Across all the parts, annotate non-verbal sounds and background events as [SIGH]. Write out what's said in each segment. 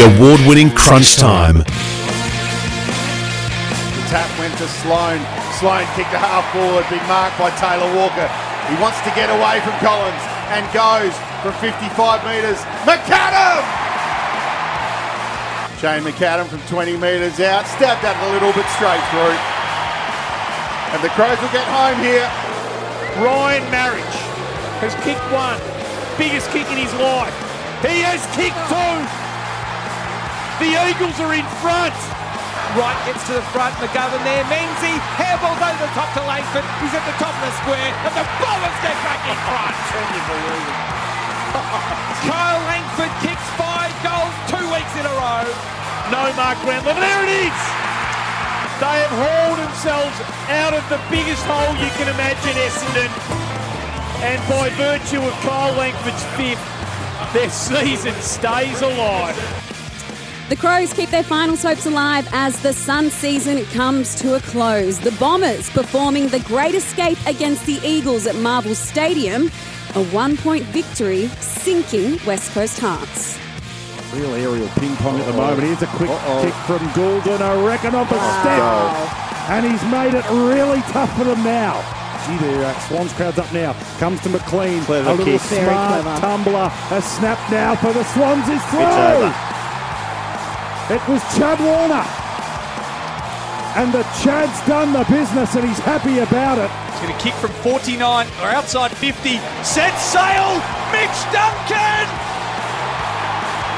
award winning Crunch Time. The tap went to Sloane. Sloane kicked a half forward, been marked by Taylor Walker. He wants to get away from Collins and goes from 55 metres. McAdam! Shane McAdam from 20 metres out, stabbed at it a little bit straight through. And the Crows will get home here. Ryan Marriage has kicked one, biggest kick in his life. He has kicked two. The Eagles are in front. Wright gets to the front, McGovern there, Menzie, handballs over the top to Langford, he's at the top of the square, and the Bombers get back in front. [LAUGHS] Can you believe it? [LAUGHS] Kyle Langford kicks five goals two weeks in a row. No Mark Brandler, there it is! They have hauled themselves out of the biggest hole you can imagine, Essendon. And by virtue of Kyle Langford's fifth, their season stays alive. The Crows keep their finals hopes alive as the Sun season comes to a close. The Bombers performing the great escape against the Eagles at Marvel Stadium. A one point victory sinking West Coast Hearts. Real aerial ping pong at the moment. Here's a quick kick from Gulden. I reckon off a step. And he's made it really tough for them now. Gee, the uh, Swans crowd's up now. Comes to McLean. Clever a little kick. Smart tumbler. A snap now for the Swans is through. It was Chad Warner. And the Chad's done the business and he's happy about it. He's going to kick from 49 or outside 50. Set sail. Mitch Duncan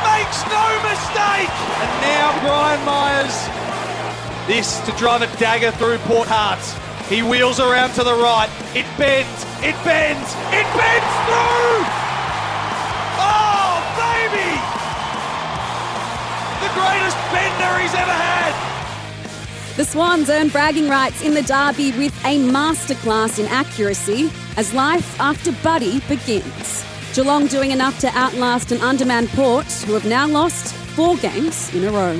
makes no mistake. And now Gryan Miers. This to drive a dagger through Port Hearts. He wheels around to the right. It bends. It bends. It bends through. The greatest bender he's ever had. The Swans earn bragging rights in the derby with a masterclass in accuracy as life after Buddy begins. Geelong doing enough to outlast an undermanned Port, who have now lost four games in a row.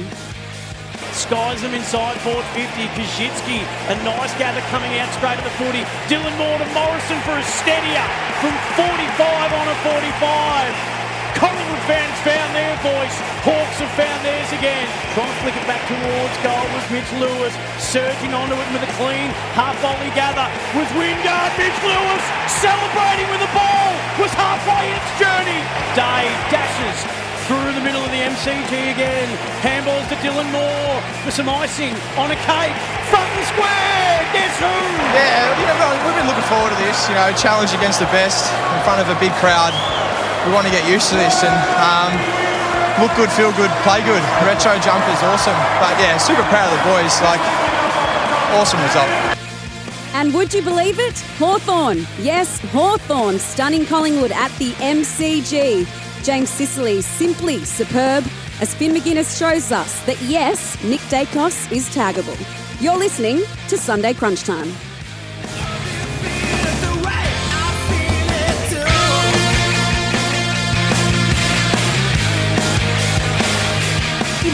Skies them inside forward 50. Kajitsky, a nice gather coming out straight at the footy. Dylan Moore to Morrison for a steadier from 45 on a 45. Collingwood fans found their voice. Hawks have found theirs again. Trying to flick it back towards goal was Mitch Lewis. Surging onto it with a clean half volley gather was Wingard. Mitch Lewis celebrating with the ball. Was halfway its journey. Dave dashes through the middle of the MCG again. Handballs to Dylan Moore for some icing on a cake. Front and square. Guess who? Yeah, you know, we've been looking forward to this. You know, challenge against the best in front of a big crowd. We want to get used to this and um, look good, feel good, play good. Retro jumpers, awesome. But yeah, super proud of the boys. Like, awesome result. And would you believe it? Hawthorn. Yes, Hawthorn stunning Collingwood at the MCG. James Sicily simply superb as Finn Maginness shows us that yes, Nick Daicos is taggable. You're listening to Sunday Crunch Time.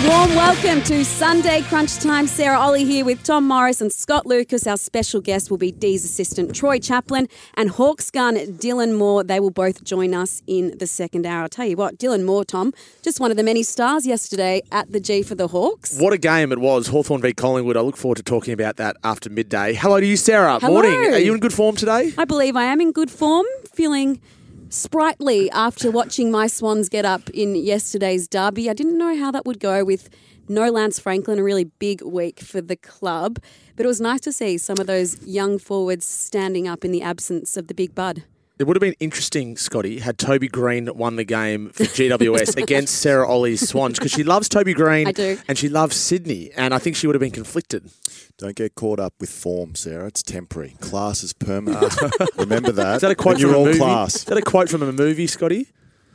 Warm welcome to Sunday Crunch Time. Sarah Olle here with Tom Morris and Scott Lucas. Our special guest will be Dee's assistant Troy Chaplin and Hawks gun Dylan Moore. They will both join us in the second hour. I'll tell you what, Dylan Moore, Tom, just one of the many stars yesterday at the G for the Hawks. What a game it was, Hawthorn v Collingwood. I look forward to talking about that after midday. Hello to you, Sarah. Hello. Morning. Are you in good form today? I believe I am in good form, feeling sprightly after watching my Swans get up in yesterday's derby. I didn't know how that would go with no Lance Franklin, a really big week for the club. But it was nice to see some of those young forwards standing up in the absence of the big bud. It would have been interesting, Scotty, had Toby Greene won the game for GWS [LAUGHS] against Sarah Olle's Swans because she loves Toby Greene I do. and she loves Sydney. And I think she would have been conflicted. Don't get caught up with form, Sarah. It's temporary. Class is permanent. [LAUGHS] Remember that. Is that a quote When from you're a all movie? class. Is that a quote from a movie, Scotty?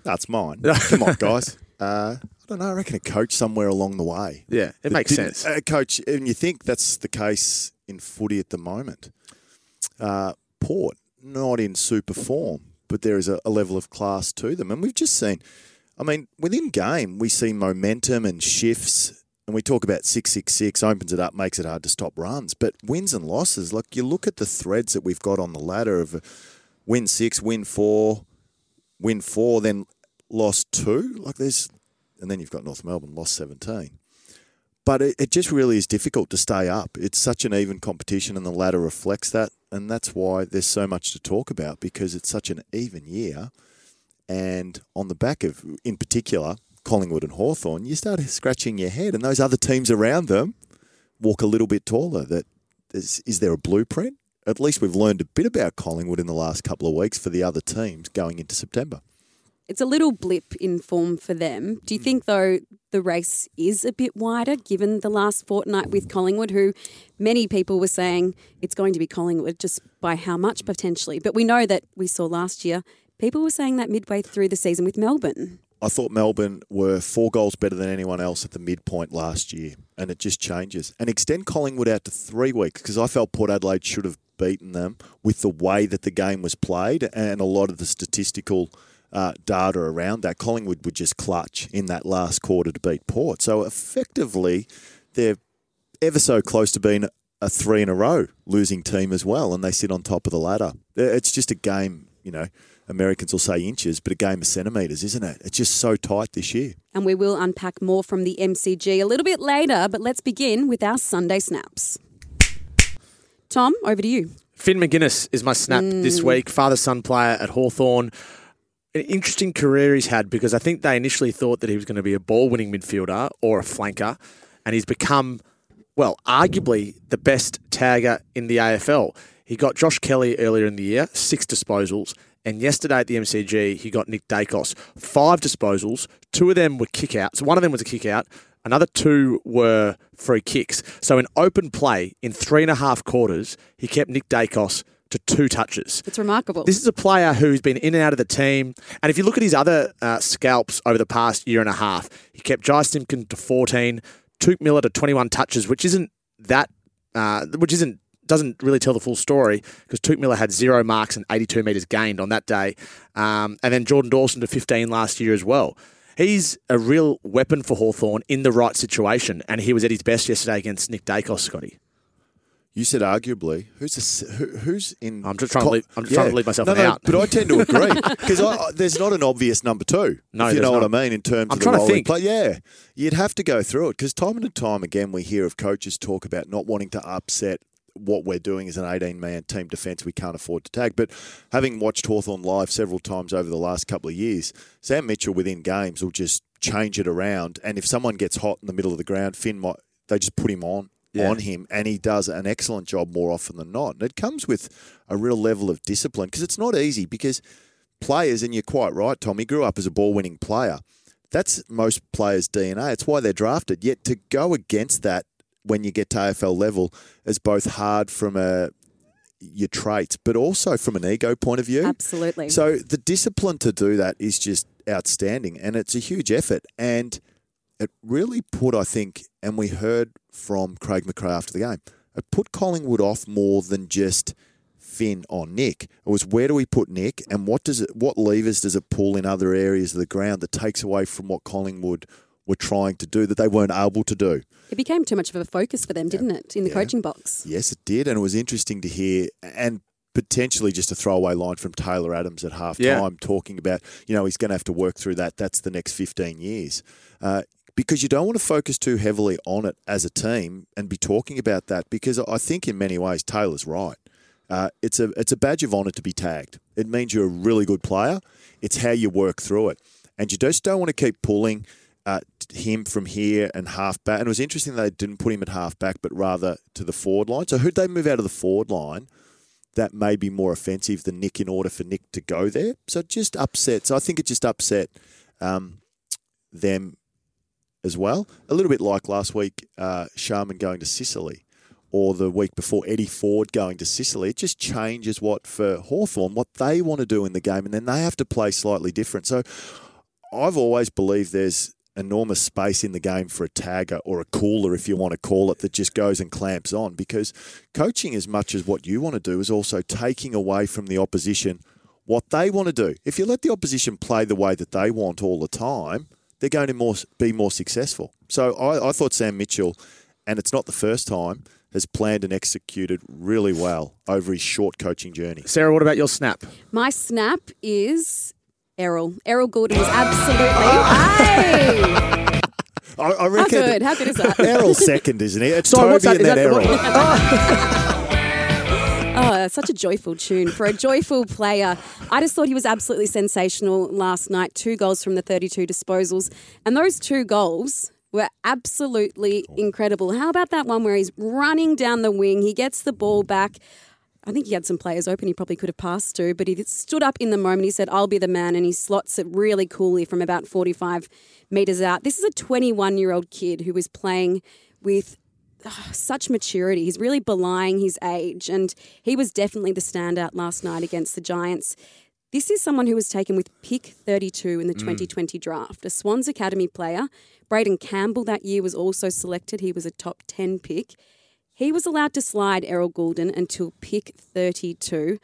That's mine. Come on, guys. Uh, I don't know. I reckon a coach somewhere along the way. Yeah, it makes sense. A coach, and you think that's the case in footy at the moment. Uh, Port, not in super form, but there is a, a level of class to them. And we've just seen, I mean, within game, we see momentum and shifts. And we talk about 666, opens it up, makes it hard to stop runs. But wins and losses, like you look at the threads that we've got on the ladder of win six, win four, win four, then lost two. Like there's and then you've got North Melbourne lost 17. But it, it just really is difficult to stay up. It's such an even competition, and the ladder reflects that. And that's why there's so much to talk about because it's such an even year. And on the back of, in particular, Collingwood and Hawthorn, you start scratching your head, and those other teams around them walk a little bit taller. That is, is there a blueprint? At least we've learned a bit about Collingwood in the last couple of weeks for the other teams going into September. It's a little blip in form for them. Do you Mm. think, though, the race is a bit wider given the last fortnight with Collingwood, who many people were saying it's going to be Collingwood just by how much potentially? But we know that we saw last year, people were saying that midway through the season with Melbourne. I thought Melbourne were four goals better than anyone else at the midpoint last year, and it just changes. And extend Collingwood out to three weeks because I felt Port Adelaide should have beaten them with the way that the game was played and a lot of the statistical uh, data around that. Collingwood would just clutch in that last quarter to beat Port. So effectively, they're ever so close to being a three in a row losing team as well, and they sit on top of the ladder. It's just a game, you know. Americans will say inches, but a game of centimetres, isn't it? It's just so tight this year. And we will unpack more from the MCG a little bit later, but let's begin with our Sunday snaps. Tom, over to you. Finn Maginness is my snap this week, father son player at Hawthorn. An interesting career he's had because I think they initially thought that he was going to be a ball winning midfielder or a flanker, and he's become, well, arguably the best tagger in the AFL. He got Josh Kelly earlier in the year, six disposals, and yesterday at the MCG, he got Nick Daicos, five disposals. Two of them were kick outs. One of them was a kick out. Another two were free kicks. So in open play, in three and a half quarters, he kept Nick Daicos to two touches. It's remarkable. This is a player who's been in and out of the team. And if you look at his other uh, scalps over the past year and a half, he kept Jy Simpkin to 14, Touk Miller to 21 touches, which isn't that, uh, which isn't doesn't really tell the full story because Touk Miller had zero marks and 82 metres gained on that day. Um, and then Jordan Dawson to 15 last year as well. He's a real weapon for Hawthorn in the right situation, and he was at his best yesterday against Nick Daicos, Scotty. You said arguably. Who's this, who, who's in? I'm just trying to leave- I'm just trying to leave myself no, no, out. But I tend to [LAUGHS] agree because there's not an obvious number two. No, if you know what I mean in terms I'm of the trying to think. play. Yeah, you'd have to go through it because time and time again we hear of coaches talk about not wanting to upset what we're doing as an 18 man team defence we can't afford to tag. But having watched Hawthorn live several times over the last couple of years, Sam Mitchell within games will just change it around. And if someone gets hot in the middle of the ground, Finn might they just put him on Yeah. on him, and he does an excellent job more often than not. And it comes with a real level of discipline because it's not easy because players, and you're quite right, Tommy, grew up as a ball winning player. That's most players' DNA. It's why they're drafted. Yet to go against that when you get to AFL level is both hard from a your traits, but also from an ego point of view. Absolutely. So the discipline to do that is just outstanding, and it's a huge effort. And it really put, I think, and we heard from Craig McRae after the game, it put Collingwood off more than just Finn on Nick. It was where do we put Nick, and what does it, what levers does it pull in other areas of the ground that takes away from what Collingwood were trying to do that they weren't able to do. It became too much of a focus for them, didn't it, in the Yeah. coaching box? Yes, it did, and it was interesting to hear and potentially just a throwaway line from Taylor Adams at half time Yeah. talking about, you know, he's going to have to work through that. That's the next 15 years. Uh, because you don't want to focus too heavily on it as a team and be talking about that because I think in many ways Taylor's right. Uh, it's a it's a badge of honour to be tagged. It means you're a really good player. It's how you work through it, and you just don't want to keep pulling uh, him from here and half back. And it was interesting they didn't put him at half back, but rather to the forward line. So who'd they move out of the forward line? That may be more offensive than Nick in order for Nick to go there. So just upsets. I think it just upset um, them as well. A little bit like last week, uh, Sharman going to Sicily, or the week before, Eddie Ford going to Sicily. It just changes what for Hawthorn what they want to do in the game, and then they have to play slightly different. So I've always believed there's enormous space in the game for a tagger or a cooler, if you want to call it, that just goes and clamps on because coaching, as much as what you want to do, is also taking away from the opposition what they want to do. If you let the opposition play the way that they want all the time, they're going to more, be more successful. So I, I thought Sam Mitchell, and it's not the first time, has planned and executed really well over his short coaching journey. Sarah, what about your snap? My snap is Errol. Errol Gulden was absolutely. [LAUGHS] Hey! I, I How reckon. good? How good is that? Errol's second, isn't he? It's Sorry, what's Toby and that? then that- Errol. Oh, [LAUGHS] such a joyful tune for a joyful player. I just thought he was absolutely sensational last night. Two goals from the 32 disposals. And those two goals were absolutely incredible. How about that one where he's running down the wing? He gets the ball back. I think he had some players open he probably could have passed to, but he stood up in the moment. He said, I'll be the man. And he slots it really coolly from about 45 metres out. This is a 21 year old kid who is playing with oh, such maturity. He's really belying his age, and he was definitely the standout last night against the Giants. This is someone who was taken with pick 32 in the mm. 2020 draft, a Swans Academy player. Braeden Campbell that year was also selected. He was a top 10 pick. He was allowed to slide Errol Gulden until pick 32.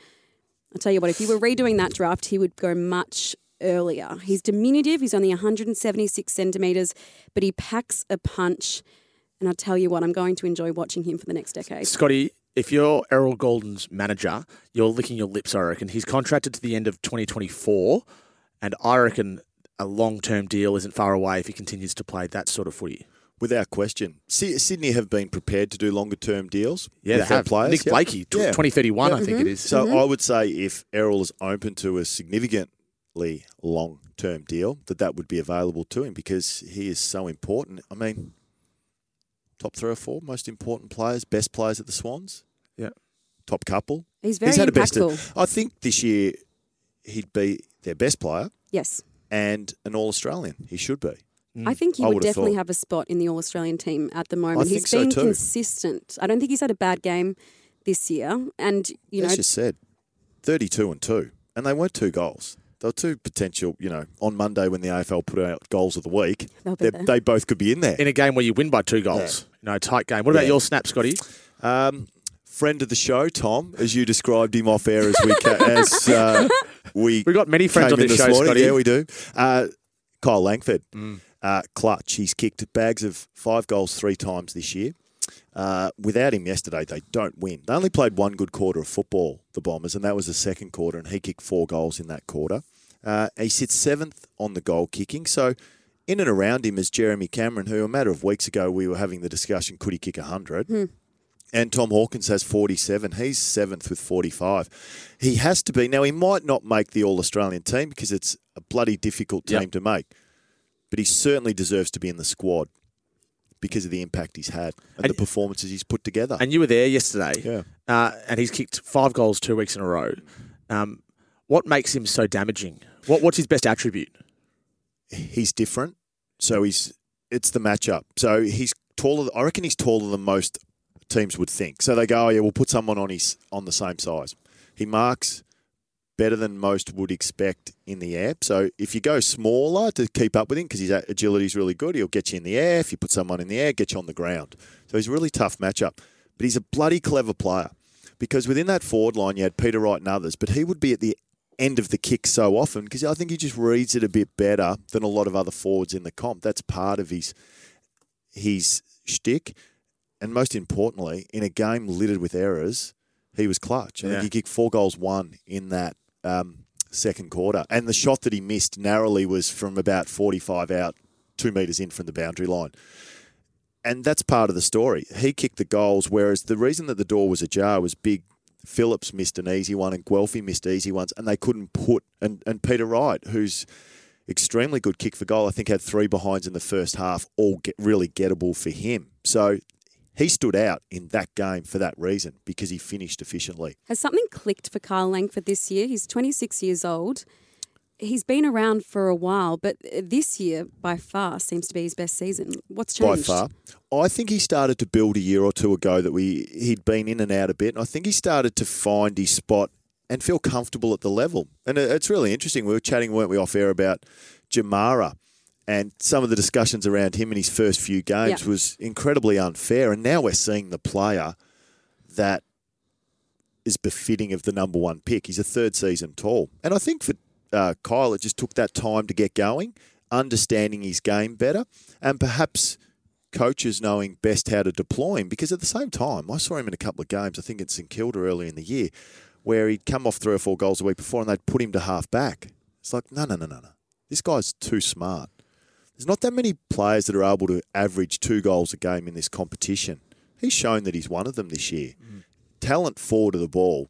I'll tell you what, if you were redoing that draft, he would go much earlier. He's diminutive, he's only 176 centimetres, but he packs a punch. And I'll tell you what, I'm going to enjoy watching him for the next decade. Scotty, if you're Errol Gulden's manager, you're licking your lips, I reckon. He's contracted to the end of 2024, and I reckon a long term deal isn't far away if he continues to play that sort of footy. Without question. Sydney have been prepared to do longer term deals. Yeah, with their have. players. Nick Blakey, tw- Yeah. 2031, I think Mm-hmm. it is. So I would say if Errol is open to a significantly long term deal, that that would be available to him because he is so important. I mean, top three or four most important players, best players at the Swans. Yeah. Top couple. He's very had a best. impactful. I think this year he'd be their best player yes. and an All Australian. He should be. Mm. I think he I would would've definitely thought. have a spot in the All Australian team at the moment. think He's so been too. consistent. I don't think he's had a bad game this year. And, you As know, you said, 32 and 2. And they weren't two goals. They were two potential, you know, on Monday when the AFL put out goals of the week, [LAUGHS] They'll they- both could be in there. In a game where you win by two goals, you know, tight game. What about Yeah. your snap, Scotty? Um, friend of the show, Tom, as you described him off air as we ca- [LAUGHS] as uh, we We've got many friends on in this this show, morning. Scotty. Yeah, we do. Uh, Kyle Langford, Mm. uh, clutch. He's kicked bags of five goals three times this year. Uh, without him yesterday, they don't win. They only played one good quarter of football, the Bombers, and that was the second quarter, and he kicked four goals in that quarter. Uh, he sits seventh on the goal kicking. So, in and around him is Jeremy Cameron, who a matter of weeks ago we were having the discussion could he kick 100? And Tom Hawkins has 47. He's seventh with 45. He has to be. Now, he might not make the All Australian team because it's a bloody difficult team Yep. to make, but he certainly deserves to be in the squad because of the impact he's had and, And- the performances he's put together. And you were there yesterday, Yeah. uh, and he's kicked five goals two weeks in a row. Um, what makes him so damaging? What, what's his best attribute? he's different. So he's it's the matchup. So he's taller. I reckon he's taller than most teams would think. So they go, oh yeah, we'll put someone on his on the same size. He marks better than most would expect in the air. So if you go smaller to keep up with him because his agility is really good, he'll get you in the air. If you put someone in the air, get you on the ground. So he's a really tough matchup. But he's a bloody clever player because within that forward line you had Peter Wright and others, but he would be at the end of the kick so often because I think he just reads it a bit better than a lot of other forwards in the comp. That's part of his his shtick, and most importantly, in a game littered with errors, he was clutch. I Yeah. think he kicked four goals, one in that um, second quarter, and the shot that he missed narrowly was from about forty-five out, two meters in from the boundary line. And that's part of the story. He kicked the goals, whereas the reason that the door was ajar was big Phillips missed an easy one and Guelfi missed easy ones, and they couldn't put. And, and Peter Wright, who's extremely good kick for goal, I think had three behinds in the first half, all get really gettable for him. So he stood out in that game for that reason because he finished efficiently. Has something clicked for Kyle Langford this year? He's 26 years old. He's been around for a while, but this year, by far, seems to be his best season. What's changed? by far. I think he started to build a year or two ago that we he'd been in and out a bit, and I think he started to find his spot and feel comfortable at the level. And it's really interesting. We were chatting, weren't we, off air about Jamarra. And some of the discussions around him in his first few games Yeah. was incredibly unfair. And now we're seeing the player that is befitting of the number one pick. He's a third season tall. And I think for uh, Kyle, it just took that time to get going, understanding his game better, and perhaps coaches knowing best how to deploy him. Because at the same time, I saw him in a couple of games, I think in St Kilda earlier in the year, where he'd come off three or four goals a week before and they'd put him to half back. It's like, no, no, no, no, no. This guy's too smart. There's not that many players that are able to average two goals a game in this competition. He's shown that he's one of them this year. Mm-hmm. Talent forward of the ball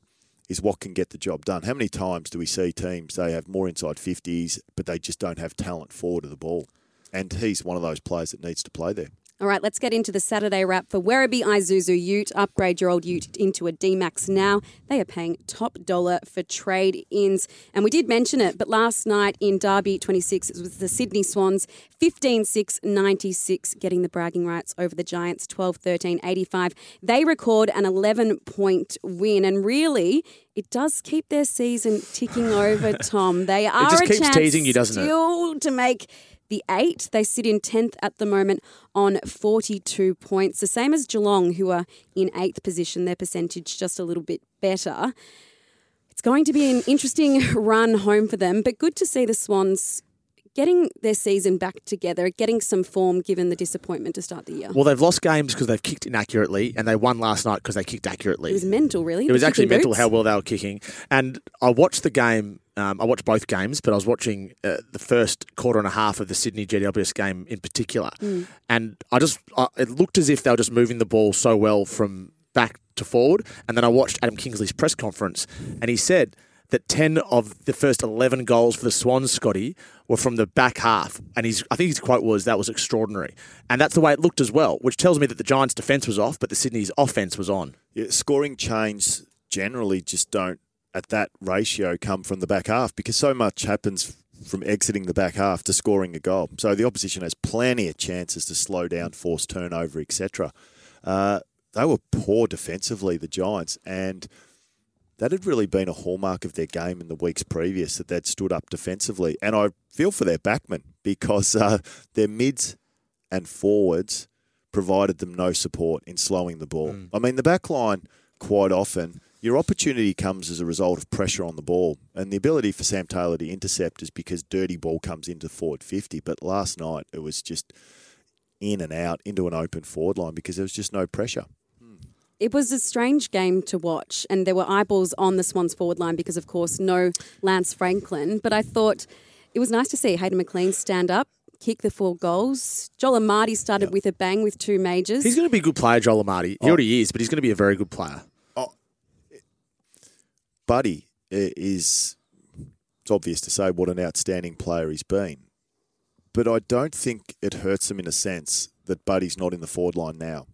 is what can get the job done. How many times do we see teams they have more inside 50s, but they just don't have talent forward of the ball? And he's one of those players that needs to play there. All right, let's get into the Saturday wrap for Werribee Isuzu Ute. Upgrade your old Ute into a D-Max now. They are paying top dollar for trade-ins. And we did mention it, but last night in Derby 26, it was the Sydney Swans 15-6-96 getting the bragging rights over the Giants 12-13-85. They record an 11-point win and really it does keep their season ticking over, [LAUGHS] Tom. They are just a keeps teasing you, doesn't it? still to make the eight. They sit in 10th at the moment on 42 points, the same as Geelong, who are in eighth position. Their percentage just a little bit better. It's going to be an interesting [LAUGHS] run home for them, but good to see the Swans getting their season back together, getting some form given the disappointment to start the year. Well, they've lost games because they've kicked inaccurately, and they won last night because they kicked accurately. It was mental, really. It was actually mental boots. how well they were kicking. And I watched the game. Um, I watched both games, but I was watching uh, the first quarter and a half of the Sydney GWS game in particular. Mm. And I just, I, it looked as if they were just moving the ball so well from back to forward. And then I watched Adam Kingsley's press conference, and he said that 10 of the first 11 goals for the Swans, Scotty, were from the back half. And he's, I think his quote was, that was extraordinary. And that's the way it looked as well, which tells me that the Giants' defence was off, but the Sydney's offence was on. Yeah, scoring chains generally just don't, at that ratio, come from the back half because so much happens from exiting the back half to scoring a goal. So the opposition has plenty of chances to slow down, force turnover, etc. Uh, they were poor defensively, the Giants, and that had really been a hallmark of their game in the weeks previous that they'd stood up defensively. And I feel for their backmen because uh, their mids and forwards provided them no support in slowing the ball. I mean, the back line, quite often, your opportunity comes as a result of pressure on the ball. And the ability for Sam Taylor to intercept is because dirty ball comes into forward 50. But last night, it was just in and out into an open forward line because there was just no pressure. It was a strange game to watch, and there were eyeballs on the Swans forward line because, of course, no Lance Franklin. But I thought it was nice to see Hayden McLean stand up, kick the four goals. Joel Amartey started with a bang with two majors. He's going to be a good player, Joel Amartey. He oh. already is, but he's going to be a very good player. Oh. Buddy i- is, it's obvious to say what an outstanding player he's been. But I don't think it hurts him in a sense that Buddy's not in the forward line now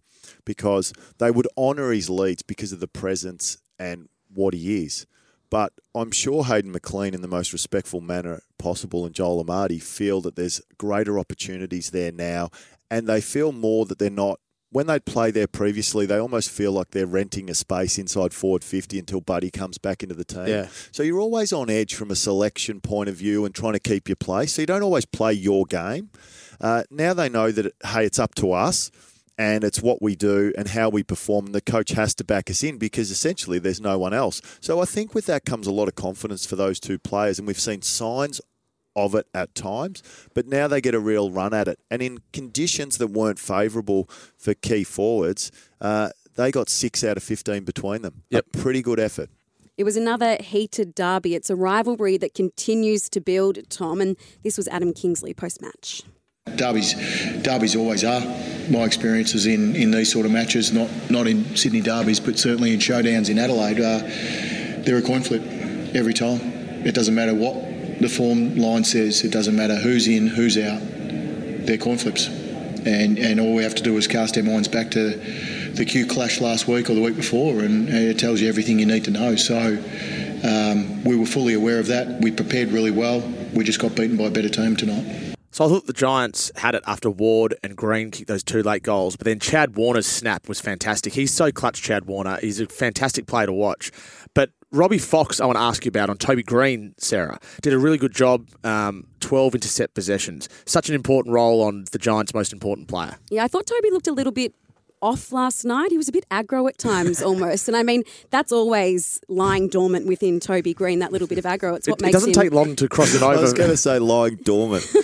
because they would honour his leads because of the presence and what he is. But I'm sure Hayden McLean, in the most respectful manner possible, and Joel Amartey feel that there's greater opportunities there now, and they feel more that they're not. When they play there previously, they almost feel like they're renting a space inside forward 50 until Buddy comes back into the team. Yeah. So you're always on edge from a selection point of view and trying to keep your place. So you don't always play your game. Uh, now they know that, hey, it's up to us and it's what we do and how we perform. And the coach has to back us in because essentially there's no one else. So I think with that comes a lot of confidence for those two players. And we've seen signs of it at times, but now they get a real run at it. And in conditions that weren't favourable for key forwards, uh, they got six out of 15 between them. Yep. A pretty good effort. It was another heated derby. It's a rivalry that continues to build, Tom, and this was Adam Kingsley post match. Derbies, derbies always are. My experiences in, in these sort of matches, not not in Sydney derbies, but certainly in showdowns in Adelaide, uh, they're a coin flip every time. It doesn't matter what the form line says. It doesn't matter who's in, who's out. They're coin flips, and and all we have to do is cast our minds back to the Q clash last week or the week before, and it tells you everything you need to know. So. Um, we were fully aware of that. We prepared really well. We just got beaten by a better team tonight. So I thought the Giants had it after Ward and Greene kicked those two late goals, but then Chad Warner's snap was fantastic. He's so clutch, Chad Warner. He's a fantastic player to watch. But Robbie Fox, I want to ask you about on Toby Greene, Sarah, did a really good job. Um, 12 intercept possessions. Such an important role on the Giants' most important player. Yeah, I thought Toby looked a little bit off last night. He was a bit aggro at times [LAUGHS] almost. And I mean, that's always lying dormant within Toby Greene, that little bit of aggro. It's what makes It, it doesn't him take long to cross it over. [LAUGHS] I was going to say lying dormant. [LAUGHS]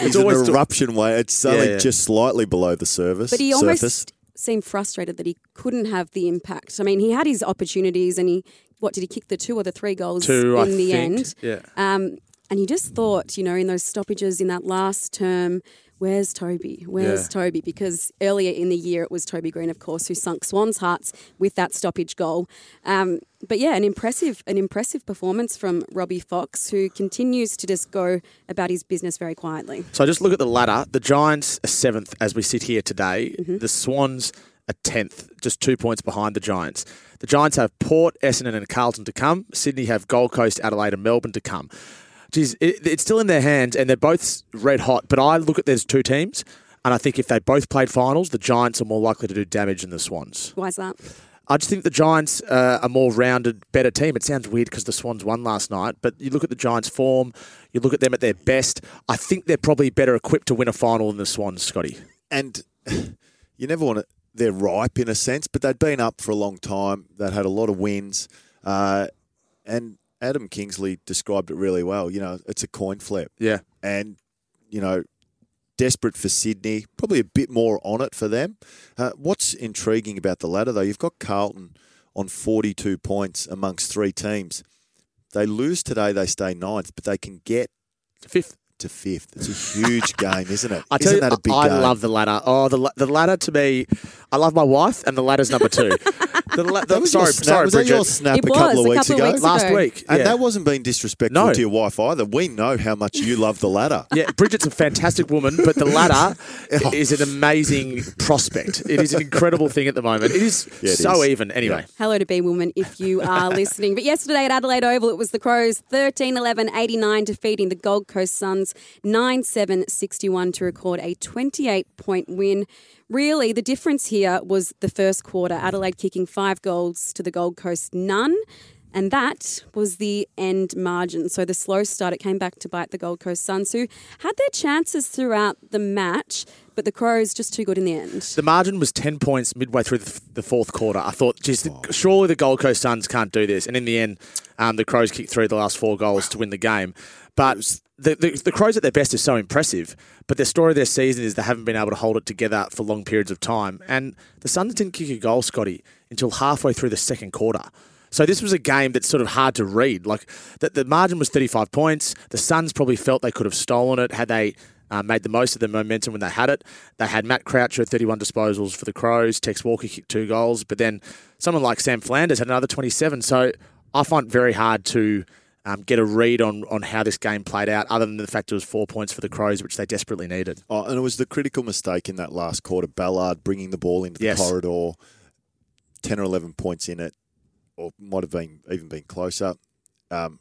It's an always- eruption way. It's only Yeah, yeah. just slightly below the surface. But he surface. almost seemed frustrated that he couldn't have the impact. I mean, he had his opportunities and he what did he kick the two or the three goals Two, in I the think. end? Yeah. Um, And you just thought, you know, in those stoppages in that last term, where's Toby? Where's Yeah. Toby? Because earlier in the year, it was Toby Greene, of course, who sunk Swans' hearts with that stoppage goal. Um, but yeah, an impressive, an impressive performance from Robbie Fox, who continues to just go about his business very quietly. So just look at the ladder. The Giants are seventh as we sit here today. The Swans are tenth, just two points behind the Giants. The Giants have Port, Essendon, and Carlton to come. Sydney have Gold Coast, Adelaide, and Melbourne to come. Geez, it, it's still in their hands, and they're both red hot. But I look at there's two teams, and I think if they both played finals, the Giants are more likely to do damage than the Swans. Why is that? I just think the Giants uh, are a more rounded, better team. It sounds weird because the Swans won last night, but you look at the Giants' form, you look at them at their best. I think they're probably better equipped to win a final than the Swans, Scotty. and [LAUGHS] you never want to. They're ripe in a sense, but they'd been up for a long time. They'd had a lot of wins, uh, and Adam Kingsley described it really well. You know, it's a coin flip, Yeah. and you know, desperate for Sydney. Probably a bit more on it for them. Uh, what's intriguing about the ladder, though, you've got Carlton on forty-two points amongst three teams. They lose today, they stay ninth, but they can get Fifth. To fifth. It's a huge [LAUGHS] game, isn't it? I tell Isn't you, that a big I game? love the ladder. Oh, the, la- the ladder to me, I love my wife, and the ladder's number two. [LAUGHS] the la- the- That was sorry, snap. sorry, was that Bridget. your snap It a couple was, of weeks couple of ago? weeks Last ago. week. And yeah. that wasn't being disrespectful No. to your wife either. We know how much you love the ladder. [LAUGHS] Yeah, Bridget's a fantastic woman, but the ladder oh. is an amazing prospect. It is an incredible thing at the moment. It is Yeah, it so is. even. Anyway, Hello to B Woman if you are listening. But yesterday at Adelaide Oval, it was the Crows 13 11 89 defeating the Gold Coast Suns 9 7 61 to record a 28 point win. Really, the difference here was the first quarter. Adelaide kicking five goals to the Gold Coast none. And that was the end margin. So the slow start, it came back to bite the Gold Coast Suns, who had their chances throughout the match, but the Crows just too good in the end. the margin was 10 points midway through the, the fourth quarter. I thought, geez, the, surely the Gold Coast Suns can't do this. And in the end, um, the Crows kicked through the last four goals to win the game. But the, the, the Crows at their best is so impressive. But their story of their season is they haven't been able to hold it together for long periods of time. And the Suns didn't kick a goal, Scotty, until halfway through the second quarter. So this was a game that's sort of hard to read. Like the, the margin was 35 points. The Suns probably felt they could have stolen it had they uh, made the most of the momentum when they had it. They had Matt Croucher at 31 disposals for the Crows. Tex Walker kicked two goals, but then someone like Sam Flanders had another 27. So I find it very hard to um, get a read on on how this game played out, other than the fact it was four points for the Crows, which they desperately needed. Oh, and it was the critical mistake in that last quarter. Ballard bringing the ball into the Yes. corridor, 10 or 11 points in it, or might have been even been closer. Um,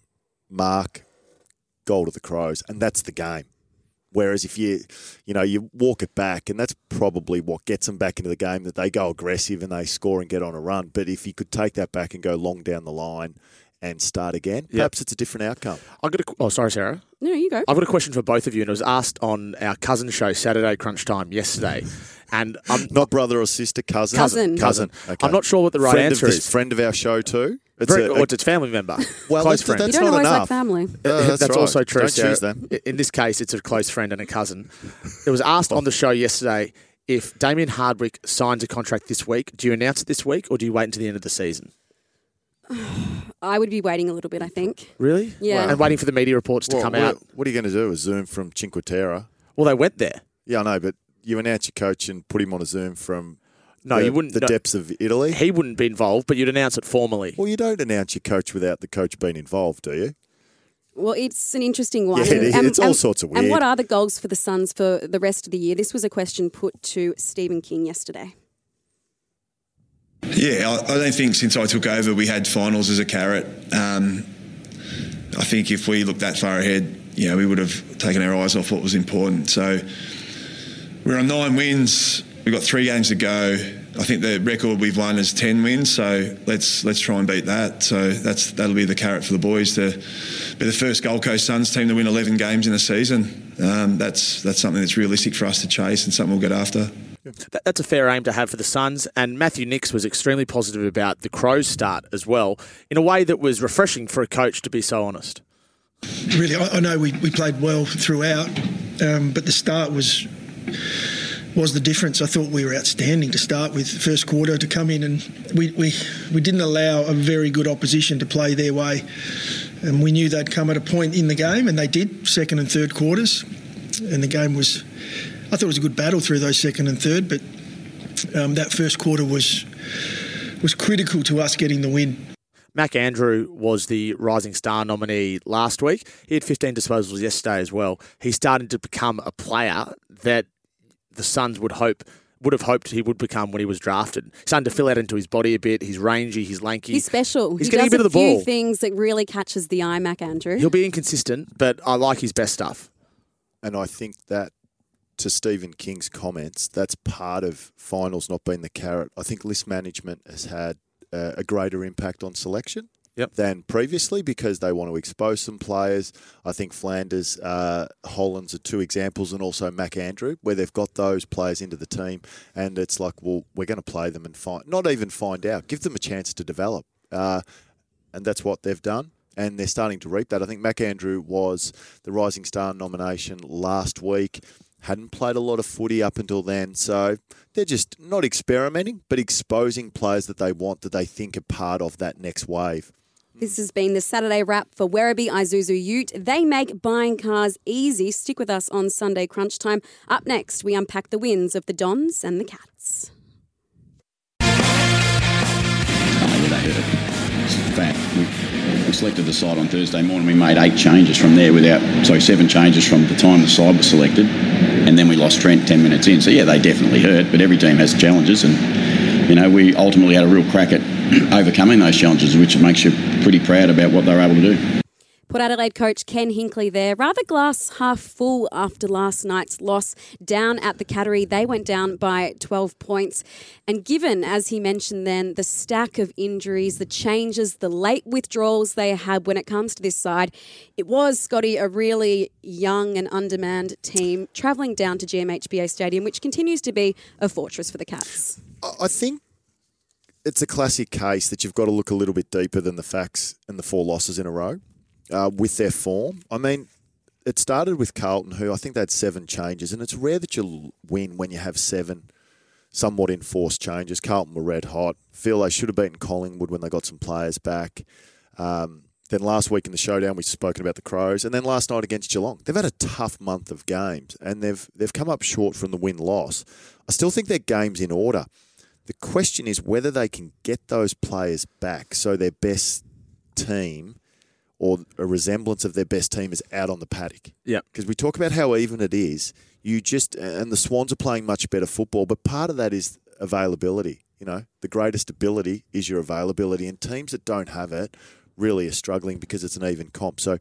Mark, goal to the Crows, and that's the game. Whereas if you, you know, you walk it back, and that's probably what gets them back into the game, that they go aggressive and they score and get on a run. But if you could take that back and go long down the line and start again, Yep. perhaps it's a different outcome. I got a, qu- oh, sorry, Sarah. No, you go. I've got a question for both of you, and it was asked on our cousin show Saturday Crunch Time yesterday, [LAUGHS] and I'm [LAUGHS] Not brother or sister, cousin. Cousin. Cousin. I'm not sure what the right friend answer of this is. Friend of our show too. It's Very, a- or it's a family member, [LAUGHS] Well, close that's- friend. that's you don't not always like family. Uh, that's right. also true. Don't Sarah. choose them. In this case, it's a close friend and a cousin. It was asked on the show yesterday if Damien Hardwick signs a contract this week. Do you announce it this week, or do you wait until the end of the season? [SIGHS] [SIGHS] [SIGHS] I would be waiting a little bit, I think. Really? Yeah. And waiting for the media reports to Well, come what, out. What are you going to do? A Zoom from Cinque Terre? Well, they went there. Yeah, I know, but you announce your coach and put him on a Zoom from No, the, you wouldn't. the no, depths of Italy. He wouldn't be involved, but you'd announce it formally. Well, you don't announce your coach without the coach being involved, do you? Well, it's an interesting one. Yeah, it is. It's all sorts of weird. And weird. what are the goals for the Suns for the rest of the year? This was a question put to Steven King yesterday. Yeah, I, I don't think since I took over we had finals as a carrot. Um, I think if we looked that far ahead, you know, we would have taken our eyes off what was important. So we're on nine wins. We've got three games to go. I think the record we've won is ten wins. So let's let's try and beat that. So that's that'll be the carrot for the boys to be the first Gold Coast Suns team to win 11 games in a season. Um, that's that's something that's realistic for us to chase and something we'll get after. That, that's a fair aim to have for the Suns. And Matthew Nicks was extremely positive about the Crows' start as well, in a way that was refreshing for a coach to be so honest. really, I, I know we, we played well throughout, um, but the start was was the difference. I thought we were outstanding to start with. First quarter to come in and we, we, we didn't allow a very good opposition to play their way. And we knew they'd come at a point in the game, and they did, second and third quarters. And the game was, I thought it was a good battle through those second and third, but um, that first quarter was was critical to us getting the win. Mac Andrew was the Rising Star nominee last week. He had 15 disposals yesterday as well. He's starting to become a player that the Suns would hope would have hoped he would become when he was drafted. He's starting to fill out into his body a bit. He's rangy. He's lanky. He's special. He's he getting does a bit of the few ball. things that really catches the eye, Mac Andrew. He'll be inconsistent, but I like his best stuff. And I think that, to Steven King's comments, that's part of finals not being the carrot. I think list management has had uh, a greater impact on selection Yep. than previously because they want to expose some players. I think Flanders, uh, Hollands are two examples, and also Mac Andrew, where they've got those players into the team, and it's like, well, we're going to play them and find, not even find out, give them a chance to develop, uh, and that's what they've done. And they're starting to reap that. I think Mac Andrew was the Rising Star nomination last week. Hadn't played a lot of footy up until then, so they're just not experimenting, but exposing players that they want, that they think are part of that next wave. This has been the Saturday wrap for Werribee Isuzu Ute. They make buying cars easy. Stick with us on Sunday Crunch Time. Up next, we unpack the wins of the Dons and the Cats. Oh, yeah, they hurt it. It's a fact. Selected the side on Thursday morning. We made eight changes from there without, sorry, seven changes from the time the side was selected. And then we lost Trent 10 minutes in. So, yeah, they definitely hurt, but every team has challenges. And, you know, we ultimately had a real crack at [CLEARS THROAT] overcoming those challenges, which makes you pretty proud about what they were able to do. Port Adelaide coach Ken Hinkley there. Rather glass half full after last night's loss down at the Cattery. They went down by 12 points. And given, as he mentioned then, the stack of injuries, the changes, the late withdrawals they had when it comes to this side, it was, Scotty, a really young and undermanned team travelling down to GMHBA Stadium, which continues to be a fortress for the Cats. I- I think it's a classic case that you've got to look a little bit deeper than the facts and the four losses in a row uh, with their form. I mean, it started with Carlton, who I think they had seven changes, and it's rare that you win when you have seven somewhat enforced changes. Carlton were red hot. Feel they should have beaten Collingwood when they got some players back. Um, then last week in the showdown, we've spoken about the Crows, and then last night against Geelong. They've had a tough month of games, and they've they've come up short from the win loss. I still think their game's in order. The question is whether they can get those players back so their best team or a resemblance of their best team is out on the paddock. Yeah. Because we talk about how even it is. You just, and the Swans are playing much better football, but part of that is availability. You know, the greatest ability is your availability, and teams that don't have it really are struggling because it's an even comp. So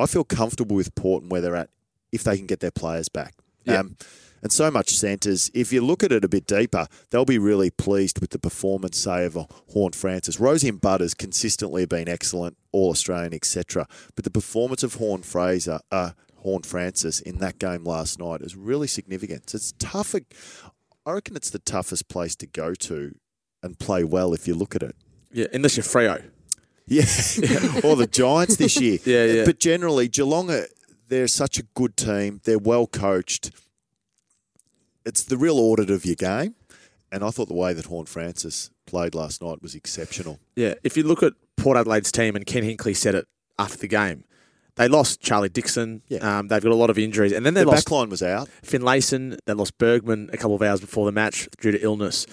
I feel comfortable with Port and where they're at if they can get their players back. Yeah. Um, and so much centres. If you look at it a bit deeper, they'll be really pleased with the performance, say, of a Horn Francis. Rozee and Butters consistently have been excellent, All Australian, etc. But the performance of Horn Fraser, uh, Horne-Francis in that game last night is really significant. So it's tough. I reckon it's the toughest place to go to and play well if you look at it. Yeah, unless you're Freo. Yeah, [LAUGHS] or the Giants this year. [LAUGHS] Yeah, yeah. But generally, Geelong, are, they're such a good team. They're well coached. It's the real audit of your game. And I thought the way that Horne-Francis played last night was exceptional. Yeah, if you look at Port Adelaide's team, and Ken Hinkley said it after the game, they lost Charlie Dixon. Yeah. Um, they've got a lot of injuries, and then they Their lost backline was out. Finlayson. They lost Bergman a couple of hours before the match due to illness.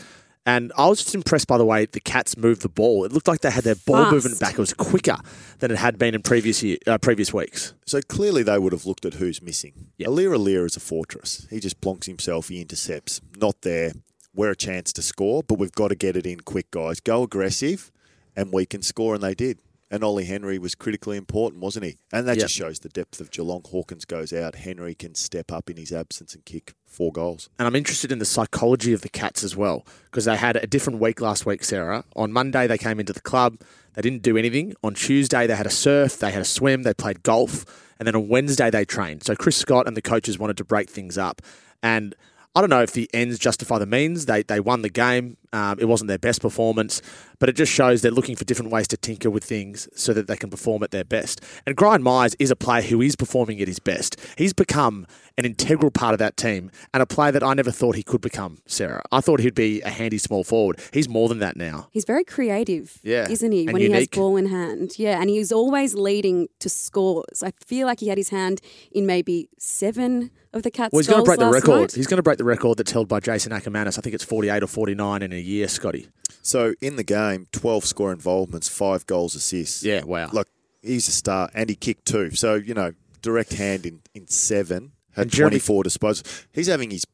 And I was just impressed by the way the Cats moved the ball. It looked like they had their ball Fast. movement back. It was quicker than it had been in previous year, uh, previous weeks. So clearly they would have looked at who's missing. Yeah. Aliir Aliir is a fortress. He just plonks himself, he intercepts. Not there. We're a chance to score, but we've got to get it in quick, guys. Go aggressive, and we can score, and they did. And Ollie Henry was critically important, wasn't he? And that Yep. just shows the depth of Geelong. Hawkins goes out. Henry can step up in his absence and kick four goals. And I'm interested in the psychology of the Cats as well because they had a different week last week, Sarah. On Monday, they came into the club. They didn't do anything. On Tuesday, they had a surf, they had a swim, they played golf. And then on Wednesday, they trained. So Chris Scott and the coaches wanted to break things up. And I don't know if the ends justify the means. They, they won the game. Um, it wasn't their best performance, but it just shows they're looking for different ways to tinker with things so that they can perform at their best. And Gryan Miers is a player who is performing at his best. He's become an integral part of that team and a player that I never thought he could become, Sarah. I thought he'd be a handy small forward. He's more than that now. He's very creative, Yeah, isn't he? and when he has unique. ball in hand, yeah, and he's always leading to scores. I feel like he had his hand in maybe seven of the Cats' Well, he's going to break the record. night. He's going to break the record that's held by Jason Akermanis. I think it's 48 or 49 in a year, Scotty. So in the game, 12 score involvements, five goals, assists. Yeah, wow. Look, he's a star, and he kicked two. So, you know, direct hand in, in seven, had And Jeremy- 24 disposals. He's having his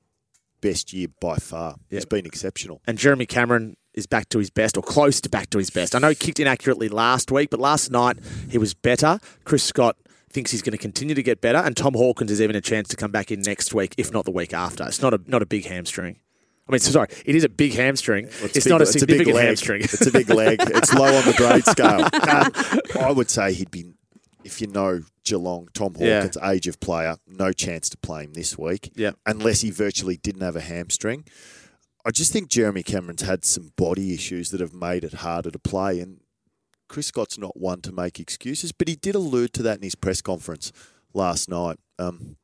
best year by far. He's been exceptional. And Jeremy Cameron is back to his best or close to back to his best. I know he kicked inaccurately last week, but last night he was better. Chris Scott thinks he's going to continue to get better, and Tom Hawkins has even a chance to come back in next week, if not the week after. It's not a not a big hamstring. I mean, sorry, it is a big hamstring. it's big- not a it's big significant leg. hamstring. It's a big leg. It's low on the grade scale. [LAUGHS] Uh, I would say he'd be, if you know Geelong, Tom Yeah. Hawkins, age of player, no chance to play him this week. Yeah. Unless he virtually didn't have a hamstring. I just think Jeremy Cameron's had some body issues that have made it harder to play. And Chris Scott's not one to make excuses, but he did allude to that in his press conference last night. Um,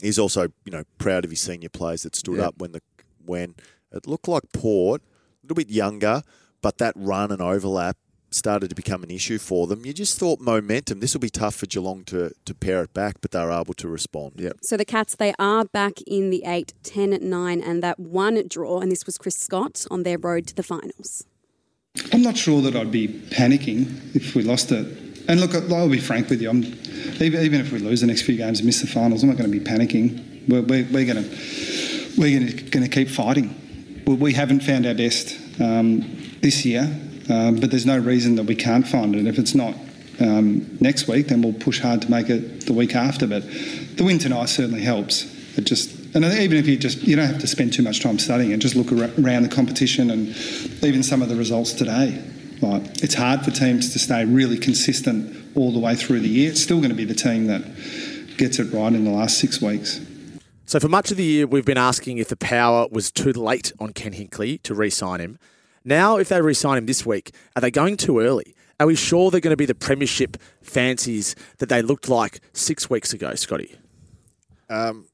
he's also, you know, proud of his senior players that stood Yeah. up when the when it looked like Port, a little bit younger, but that run and overlap started to become an issue for them. You just thought momentum. This will be tough for Geelong to to pare it back, but they were able to respond. Yeah. So the Cats, they are back in the 8, 10, 9, and that one draw, and this was Chris Scott on their road to the finals. I'm not sure that I'd be panicking if we lost it. And look, I'll be frank with you. I'm, even, even if we lose the next few games and miss the finals, I'm not going to be panicking. We're, we're, we're going to we're going to keep fighting. We, haven't found our best um, this year, um, but there's no reason that we can't find it. And if it's not um, next week, then we'll push hard to make it the week after. But the win tonight certainly helps. It just and even if you just you don't have to spend too much time studying it, just look around the competition and even some of the results today. Like it's hard for teams to stay really consistent all the way through the year. It's still going to be the team that gets it right in the last six weeks. So for much of the year, we've been asking if the power was too late on Ken Hinkley to re-sign him. Now, if they re-sign him this week, are they going too early? Are we sure they're going to be the premiership fancies that they looked like six weeks ago, Scotty? Um,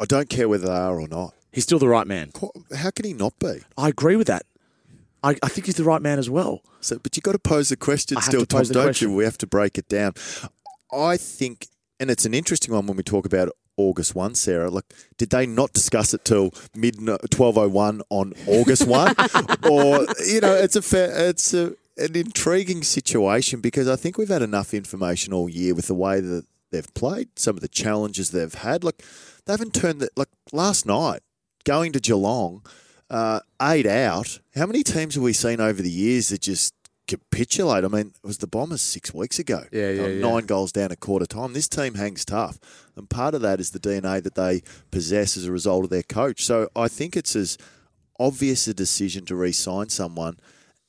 I don't care whether they are or not. He's still the right man. How can he not be? I agree with that. I, I think he's the right man as well. So, but you've got to pose the question I still, Tom, don't question. you? We have to break it down. I think, and it's an interesting one when we talk about August 1, Sarah. Like, did they not discuss it till mid 1201 on August 1? [LAUGHS] or, you know, it's a fair, it's a, an intriguing situation because I think we've had enough information all year with the way that they've played, some of the challenges they've had. Look, they haven't turned the, like last night, going to Geelong, uh, eight out. How many teams have we seen over the years that just capitulate? I mean, it was the Bombers six weeks ago. Yeah, yeah, were yeah. Nine goals down a quarter time. This team hangs tough. And part of that is the DNA that they possess as a result of their coach. So I think it's as obvious a decision to re sign someone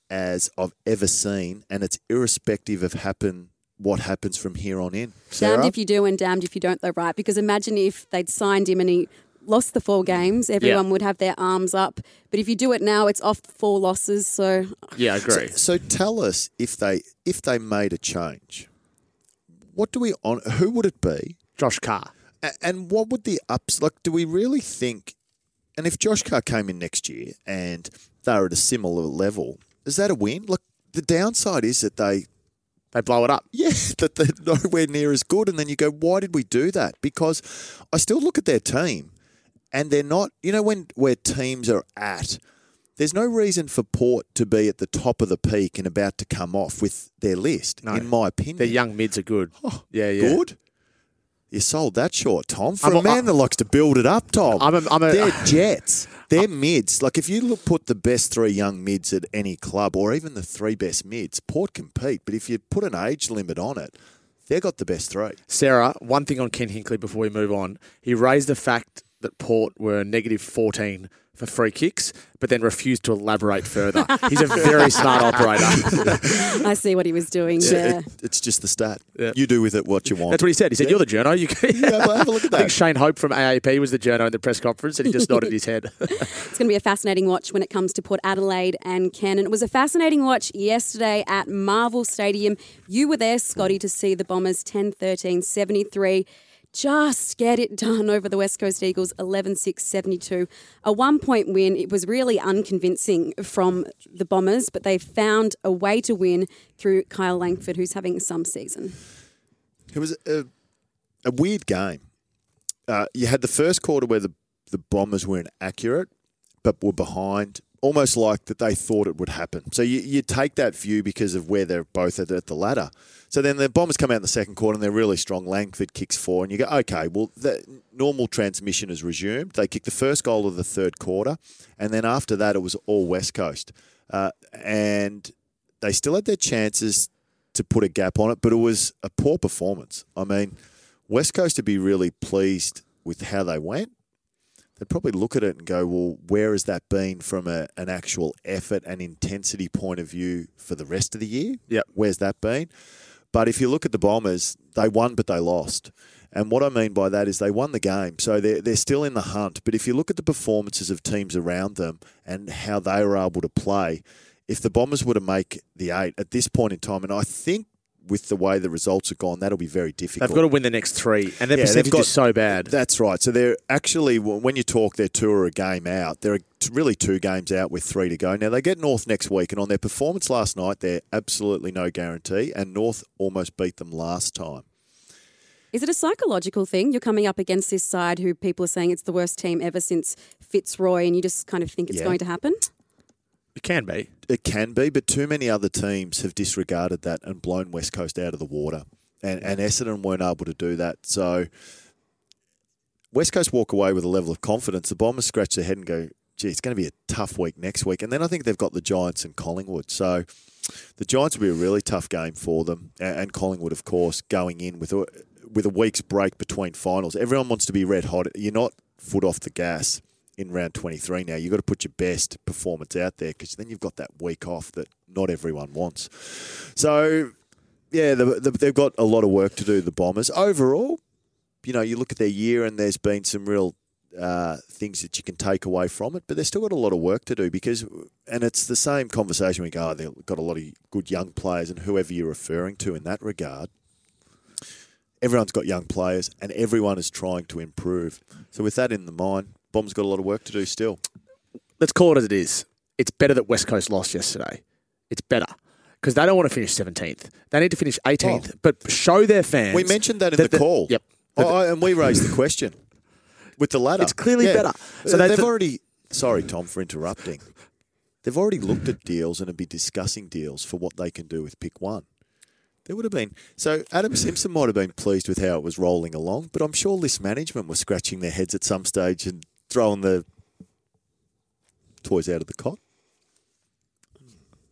as I've ever seen. And it's irrespective of happen what happens from here on in. Sarah? Damned if you do and damned if you don't, though, right? Because imagine if they'd signed him and he lost the four games, everyone would have their arms up. But if you do it now, it's off four losses. So Yeah, I agree. So, so tell us if they if they made a change, what do we on? Who would it be? Josh Carr. A- And what would the ups like? Do we really think? And if Josh Carr came in next year and they're at a similar level, is that a win? Look, the downside is that they they blow it up. [LAUGHS] Yeah, that they're nowhere near as good. And then you go, why did we do that? Because I still look at their team, and they're not. You know, when where teams are at, there's no reason for Port to be at the top of the peak and about to come off with their list. No. In my opinion, Their young mids are good. Oh, yeah, yeah. good. You sold that short, Tom. For I'm a a- man that likes to build it up, Tom. I'm a- I'm a- they're [LAUGHS] jets. They're mids. Like if you look, put the best three young mids at any club, or even the three best mids, Port compete. But if you put an age limit on it, they've got the best three. Sarah, one thing on Ken Hinkley before we move on. He raised the fact that Port were negative 14 for free kicks, but then refused to elaborate further. He's a very [LAUGHS] smart operator. [LAUGHS] I see what he was doing Yeah, there. it- it's just the stat. You do with it what you want. That's what he said. He said, Yeah. "You're the journo." You can Yeah, well, have a look at that. [LAUGHS] I think. Shane Hope from AAP was the journo in the press conference, and he just nodded his head. It's going to be a fascinating watch when it comes to Port Adelaide and Ken. And it was a fascinating watch yesterday at Marvel Stadium. You were there, Scotty, to see the Bombers 10 13 73. Just get it done over the West Coast Eagles 11 6 72. A one point win. It was really unconvincing from the Bombers, but they found a way to win through Kyle Langford, who's having some season. It was a, a weird game. Uh, you had the first quarter where the, the Bombers were inaccurate, but were behind, almost like that they thought it would happen. So you, you take that view because of where they're both at, at the ladder. So then the Bombers come out in the second quarter and they're really strong. Langford kicks four, and you go, okay, well, the normal transmission is resumed. They kick the first goal of the third quarter, and then after that, it was all West Coast. Uh, and they still had their chances to put a gap on it, but it was a poor performance. I mean, West Coast would be really pleased with how they went. They'd probably look at it and go, well, where has that been from a, an actual effort and intensity point of view for the rest of the year? Yep. Where's that been? But if you look at the Bombers, they won, but they lost. And what I mean by that is they won the game. So they're, they're still in the hunt. But if you look at the performances of teams around them and how they were able to play, if the Bombers were to make the eight at this point in time, and I think with the way the results have gone, that'll be very difficult. They've got to win the next three, and their Yeah, they've percentage got- is so bad. That's right. So they're actually, when you talk, they're two or a game out. They're really two games out with three to go. Now they get North next week, and on their performance last night, they're absolutely no guarantee. And North almost beat them last time. Is it a psychological thing? You're coming up against this side who people are saying it's the worst team ever since Fitzroy, and you just kind of think it's Yeah. going to happen? It can be. It can be, but too many other teams have disregarded that and blown West Coast out of the water. And, and Essendon weren't able to do that. So West Coast walk away with a level of confidence. The Bombers scratch their head and go, gee, it's going to be a tough week next week. And then I think they've got the Giants and Collingwood. So the Giants will be a really tough game for them. And Collingwood, of course, going in with a, with a week's break between finals. Everyone wants to be red hot. You're not foot off the gas in round 23 now. You've got to put your best performance out there because then you've got that week off that not everyone wants. So, yeah, the, the, they've got a lot of work to do, the Bombers. Overall, you know, you look at their year and there's been some real uh, things that you can take away from it, but they've still got a lot of work to do because, and it's the same conversation we go, oh, they've got a lot of good young players and whoever you're referring to in that regard. Everyone's got young players and everyone is trying to improve. So, with that in the mind, Bomb's got a lot of work to do still. Let's call it as it is. It's better that West Coast lost yesterday. It's better. Because they don't want to finish 17th. They need to finish 18th, but show their fans. We mentioned that in the call. Yep. Oh, and we raised the question with the ladder. It's clearly better. Uh, so So they've a- already. Sorry, Tom, for interrupting. They've already looked at deals and have been discussing deals for what they can do with pick one. There would have been. So Adam Simpson might have been pleased with how it was rolling along, but I'm sure list management was scratching their heads at some stage and throwing the toys out of the cot.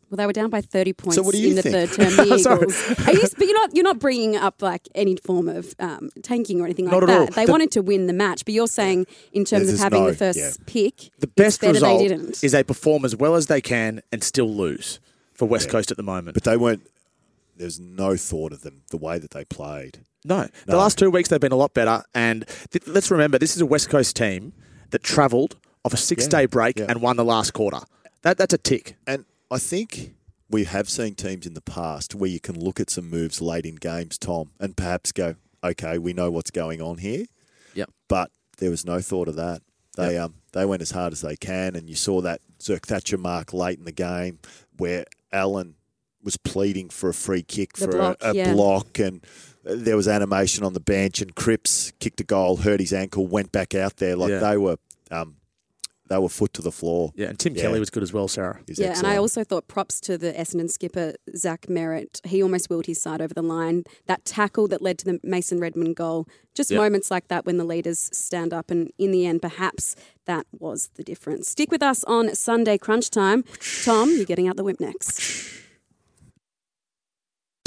Well, they were down by 30 points So what do you in the think? third term. The [LAUGHS] Sorry. Eagles. Are you, but you're not, you're not bringing up like any form of um, tanking or anything like Not at that. all. They The- wanted to win the match, but you're saying in terms of having no- the first yeah. pick, The best better result they didn't. is they perform as well as they can and still lose for West Coast at the moment. But they weren't. There's no thought of them the way that they played. No, the last two weeks they've been a lot better. And th- let's remember, this is a West Coast team that travelled off a six-day break yeah. and won the last quarter. That that's a tick. And I think we have seen teams in the past where you can look at some moves late in games, Tom, and perhaps go, okay, we know what's going on here. Yep. But there was no thought of that. They um they went as hard as they can, and you saw that Zerk Thatcher mark late in the game where Allen was pleading for a free kick The for block, a, a yeah. block, and there was animation on the bench, and Cripps kicked a goal, hurt his ankle, went back out there like Yeah. they were um they were foot to the floor. Yeah, and Tim Kelly was good as well, Sarah. He's yeah, and I also thought props to the Essendon skipper, Zach Merrett. He almost wheeled his side over the line. That tackle that led to the Mason Redman goal. Just Yep. moments like that when the leaders stand up. And in the end, perhaps that was the difference. Stick with us on Sunday Crunch Time. Tom, you're getting out the whip next. [LAUGHS]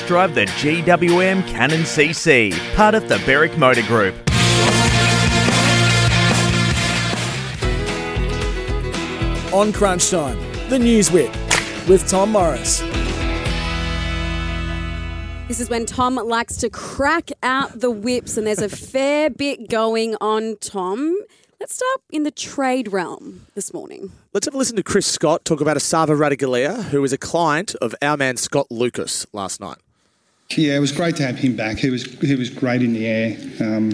Drive the GWM Cannon CC, part of the Berwick Motor Group. on Crunch Time, the News Whip with Tom Morris. This is when Tom likes to crack out the whips, and there's a fair bit going on, Tom. Let's start in the trade realm this morning. Let's have a listen to Chris Scott talk about Esava Ratugolea, who was a client of our man Scott Lucas last night. Yeah, it was great to have him back. He was he was great in the air. Um,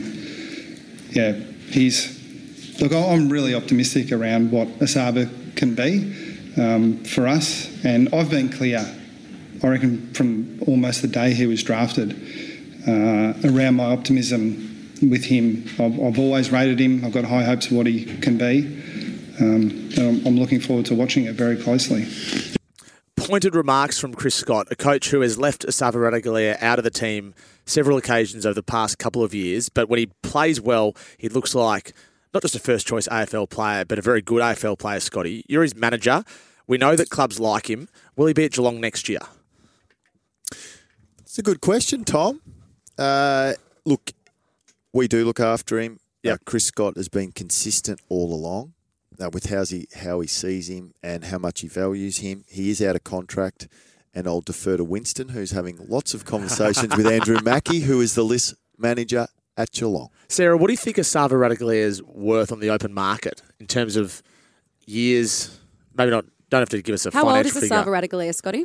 yeah, he's look. I'm really optimistic around what Esava can be um, for us, and I've been clear. I reckon from almost the day he was drafted uh, around my optimism with him. I've, I've, always rated him. I've got high hopes of what he can be. Um, I'm, I'm looking forward to watching it very closely pointed remarks from Chris Scott, a coach who has left Esava Ratugolea out of the team several occasions over the past couple of years. But when he plays well, he looks like not just a first choice AFL player, but a very good AFL player, Scotty. You're his manager. We know that clubs like him. Will he be at Geelong next year? It's a good question, Tom. Uh, look, we do look after him. Yeah, uh, Chris Scott has been consistent all along uh, with how he how he sees him and how much he values him. He is out of contract, and I'll defer to Winston, who's having lots of conversations with Andrew [LAUGHS] Mackie, who is the list manager at Geelong. Sarah, what do you think Esava Ratugolea is worth on the open market in terms of years? Maybe not. Don't have to give us a. How old is Esava Ratugolea, Scotty?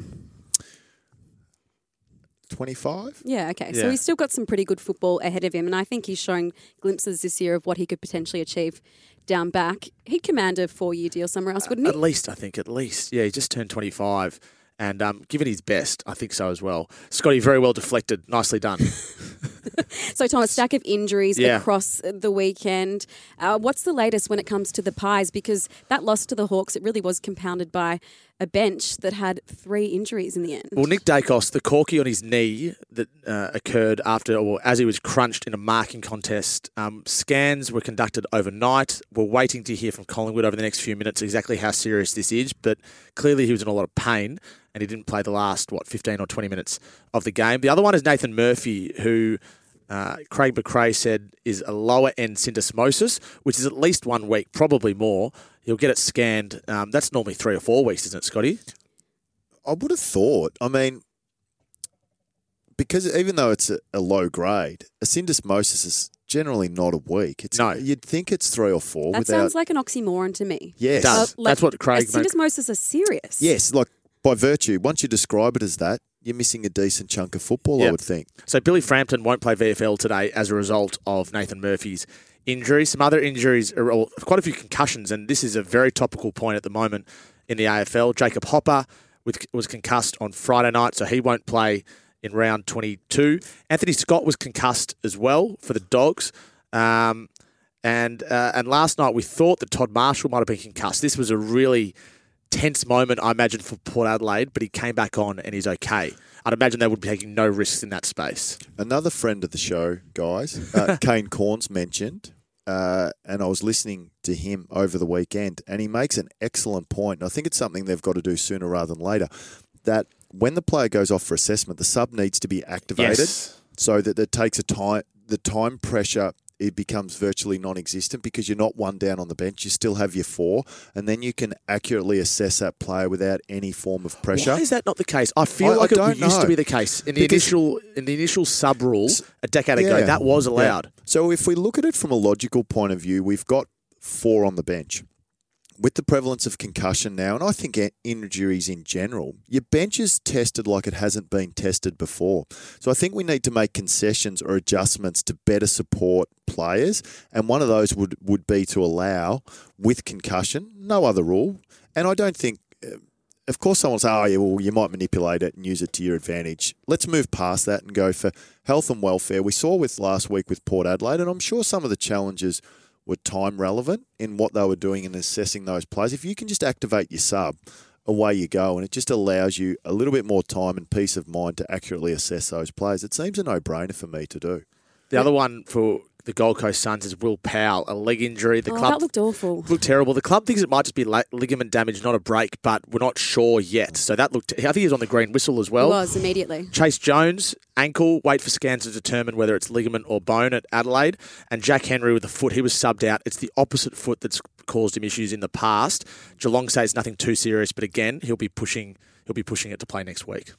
25. Yeah, okay. Yeah. So he's still got some pretty good football ahead of him, and I think he's showing glimpses this year of what he could potentially achieve down back. He'd command a four year deal somewhere else, wouldn't he? At least, I think, at least. Yeah, he just turned 25. And um, given his best, I think so as well. Scotty, very well deflected. Nicely done. [LAUGHS] [LAUGHS] so, Tom, a stack of injuries Yeah. across the weekend. Uh, what's the latest when it comes to the Pies? Because that loss to the Hawks, it really was compounded by a bench that had three injuries in the end. Well, Nick Daicos, the corky on his knee that uh, occurred after or as he was crunched in a marking contest, um, scans were conducted overnight. We're waiting to hear from Collingwood over the next few minutes exactly how serious this is, but clearly he was in a lot of pain and he didn't play the last, what, 15 or 20 minutes of the game. The other one is Nathan Murphy, who uh, Craig McRae said is a lower end syndesmosis, which is at least one week, probably more. You'll get it scanned. Um, that's normally three or four weeks, isn't it, Scotty? I would have thought. I mean, because even though it's a, a low grade, a syndesmosis is generally not a week. It's, No. You'd think it's three or four that without. sounds like an oxymoron to me. Yes. It does. Uh, like, That's what Craig. a syndesmosis are serious. yes, like by virtue, once you describe it as that, you're missing a decent chunk of football, I would think. So Billy Frampton won't play VFL today as a result of Nathan Murphy's injury. Some other injuries, are, well, quite a few concussions, and this is a very topical point at the moment in the AFL. Jacob Hopper with, was concussed on Friday night, so he won't play in round 22. Anthony Scott was concussed as well for the Dogs. Um, and uh, and last night we thought that Todd Marshall might have been concussed. This was a really tense moment, I imagine, for Port Adelaide, but he came back on and he's okay. I'd imagine they would be taking no risks in that space. Another friend of the show, guys, uh, [LAUGHS] Kane Cornes mentioned, uh, and I was listening to him over the weekend, and he makes an excellent point. And I think it's something they've got to do sooner rather than later. That when the player goes off for assessment, the sub needs to be activated Yes. so that it takes a time. The time pressure it becomes virtually non-existent because you're not one down on the bench. You still have your four, and then you can accurately assess that player without any form of pressure. Why is that not the case? I feel I- I like it don't used to be the case in the Because- initial in the initial sub rule a decade ago. That was Yeah. allowed. So if we look at it from a logical point of view, we've got four on the bench. With the prevalence of concussion now, and I think injuries in general, your bench is tested like it hasn't been tested before. So I think we need to make concessions or adjustments to better support players, and one of those would, would be to allow with concussion, no other rule. And I don't think uh, of course, someone will say, oh, yeah, well, you might manipulate it and use it to your advantage. Let's move past that and go for health and welfare. We saw with last week with Port Adelaide, and I'm sure some of the challenges were time relevant in what they were doing in assessing those plays. If you can just activate your sub, away you go, and it just allows you a little bit more time and peace of mind to accurately assess those plays. It seems a no brainer for me to do. The other one for the Gold Coast Suns is Will Powell, a leg injury. The oh, club that looked awful. looked terrible. The club thinks it might just be ligament damage, not a break, but we're not sure yet. So that looked. I think he was on the green whistle as well. He was immediately. Chase Jones, ankle, wait for scans to determine whether it's ligament or bone at Adelaide. And Jack Henry with the foot, he was subbed out. It's the opposite foot that's caused him issues in the past. Geelong says nothing too serious, but again, he'll be pushing he'll be pushing it to play next week.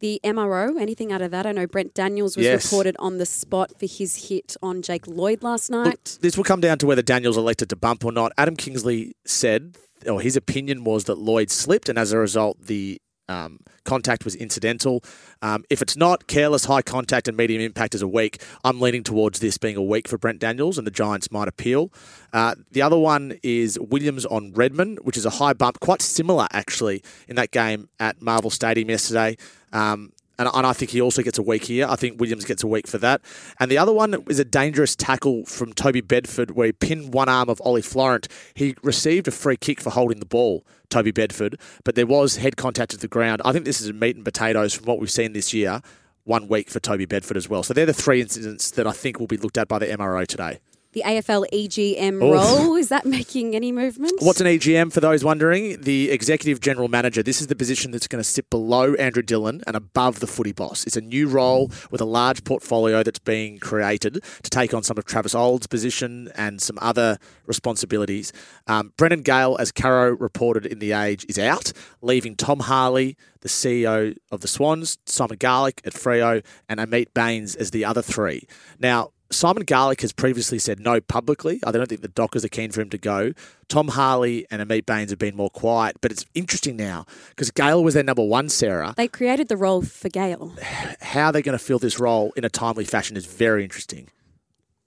The MRO, anything out of that? I know Brent Daniels was Yes. reported on the spot for his hit on Jake Lloyd last night. This will come down to whether Daniel's elected to bump or not. Adam Kingsley said, or his opinion was that Lloyd slipped, and as a result, the um, contact was incidental. Um, if it's not careless, high contact, and medium impact is a week, I'm leaning towards this being a week for Brent Daniels, and the Giants might appeal. Uh, the other one is Williams on Redman, which is a high bump, quite similar actually in that game at Marvel Stadium yesterday. Um, and, and I think he also gets a week here. I think Williams gets a week for that. And the other one is a dangerous tackle from Toby Bedford where he pinned one arm of Ollie Florent. He received a free kick for holding the ball, Toby Bedford, but there was head contact at the ground. I think this is meat and potatoes from what we've seen this year. One week for Toby Bedford as well. So they're the three incidents that I think will be looked at by the MRO today. The AFL EGM Oof. role, is that making any movement? What's an EGM for those wondering? The executive general manager. This is the position that's going to sit below Andrew Dillon and above the footy boss. It's a new role with a large portfolio that's being created to take on some of Travis Auld's position and some other responsibilities. Um, Brendan Gale, as Caro reported in The Age, is out, leaving Tom Harley, the CEO of the Swans, Simon Garlick at Freo, and Amit Baines as the other three. Now, Simon Garlick has previously said no publicly. I don't think the Dockers are keen for him to go. Tom Harley and Amit Baines have been more quiet, but it's interesting now because Gale was their number one, Sarah. They created the role for Gale. How they're going to fill this role in a timely fashion is very interesting.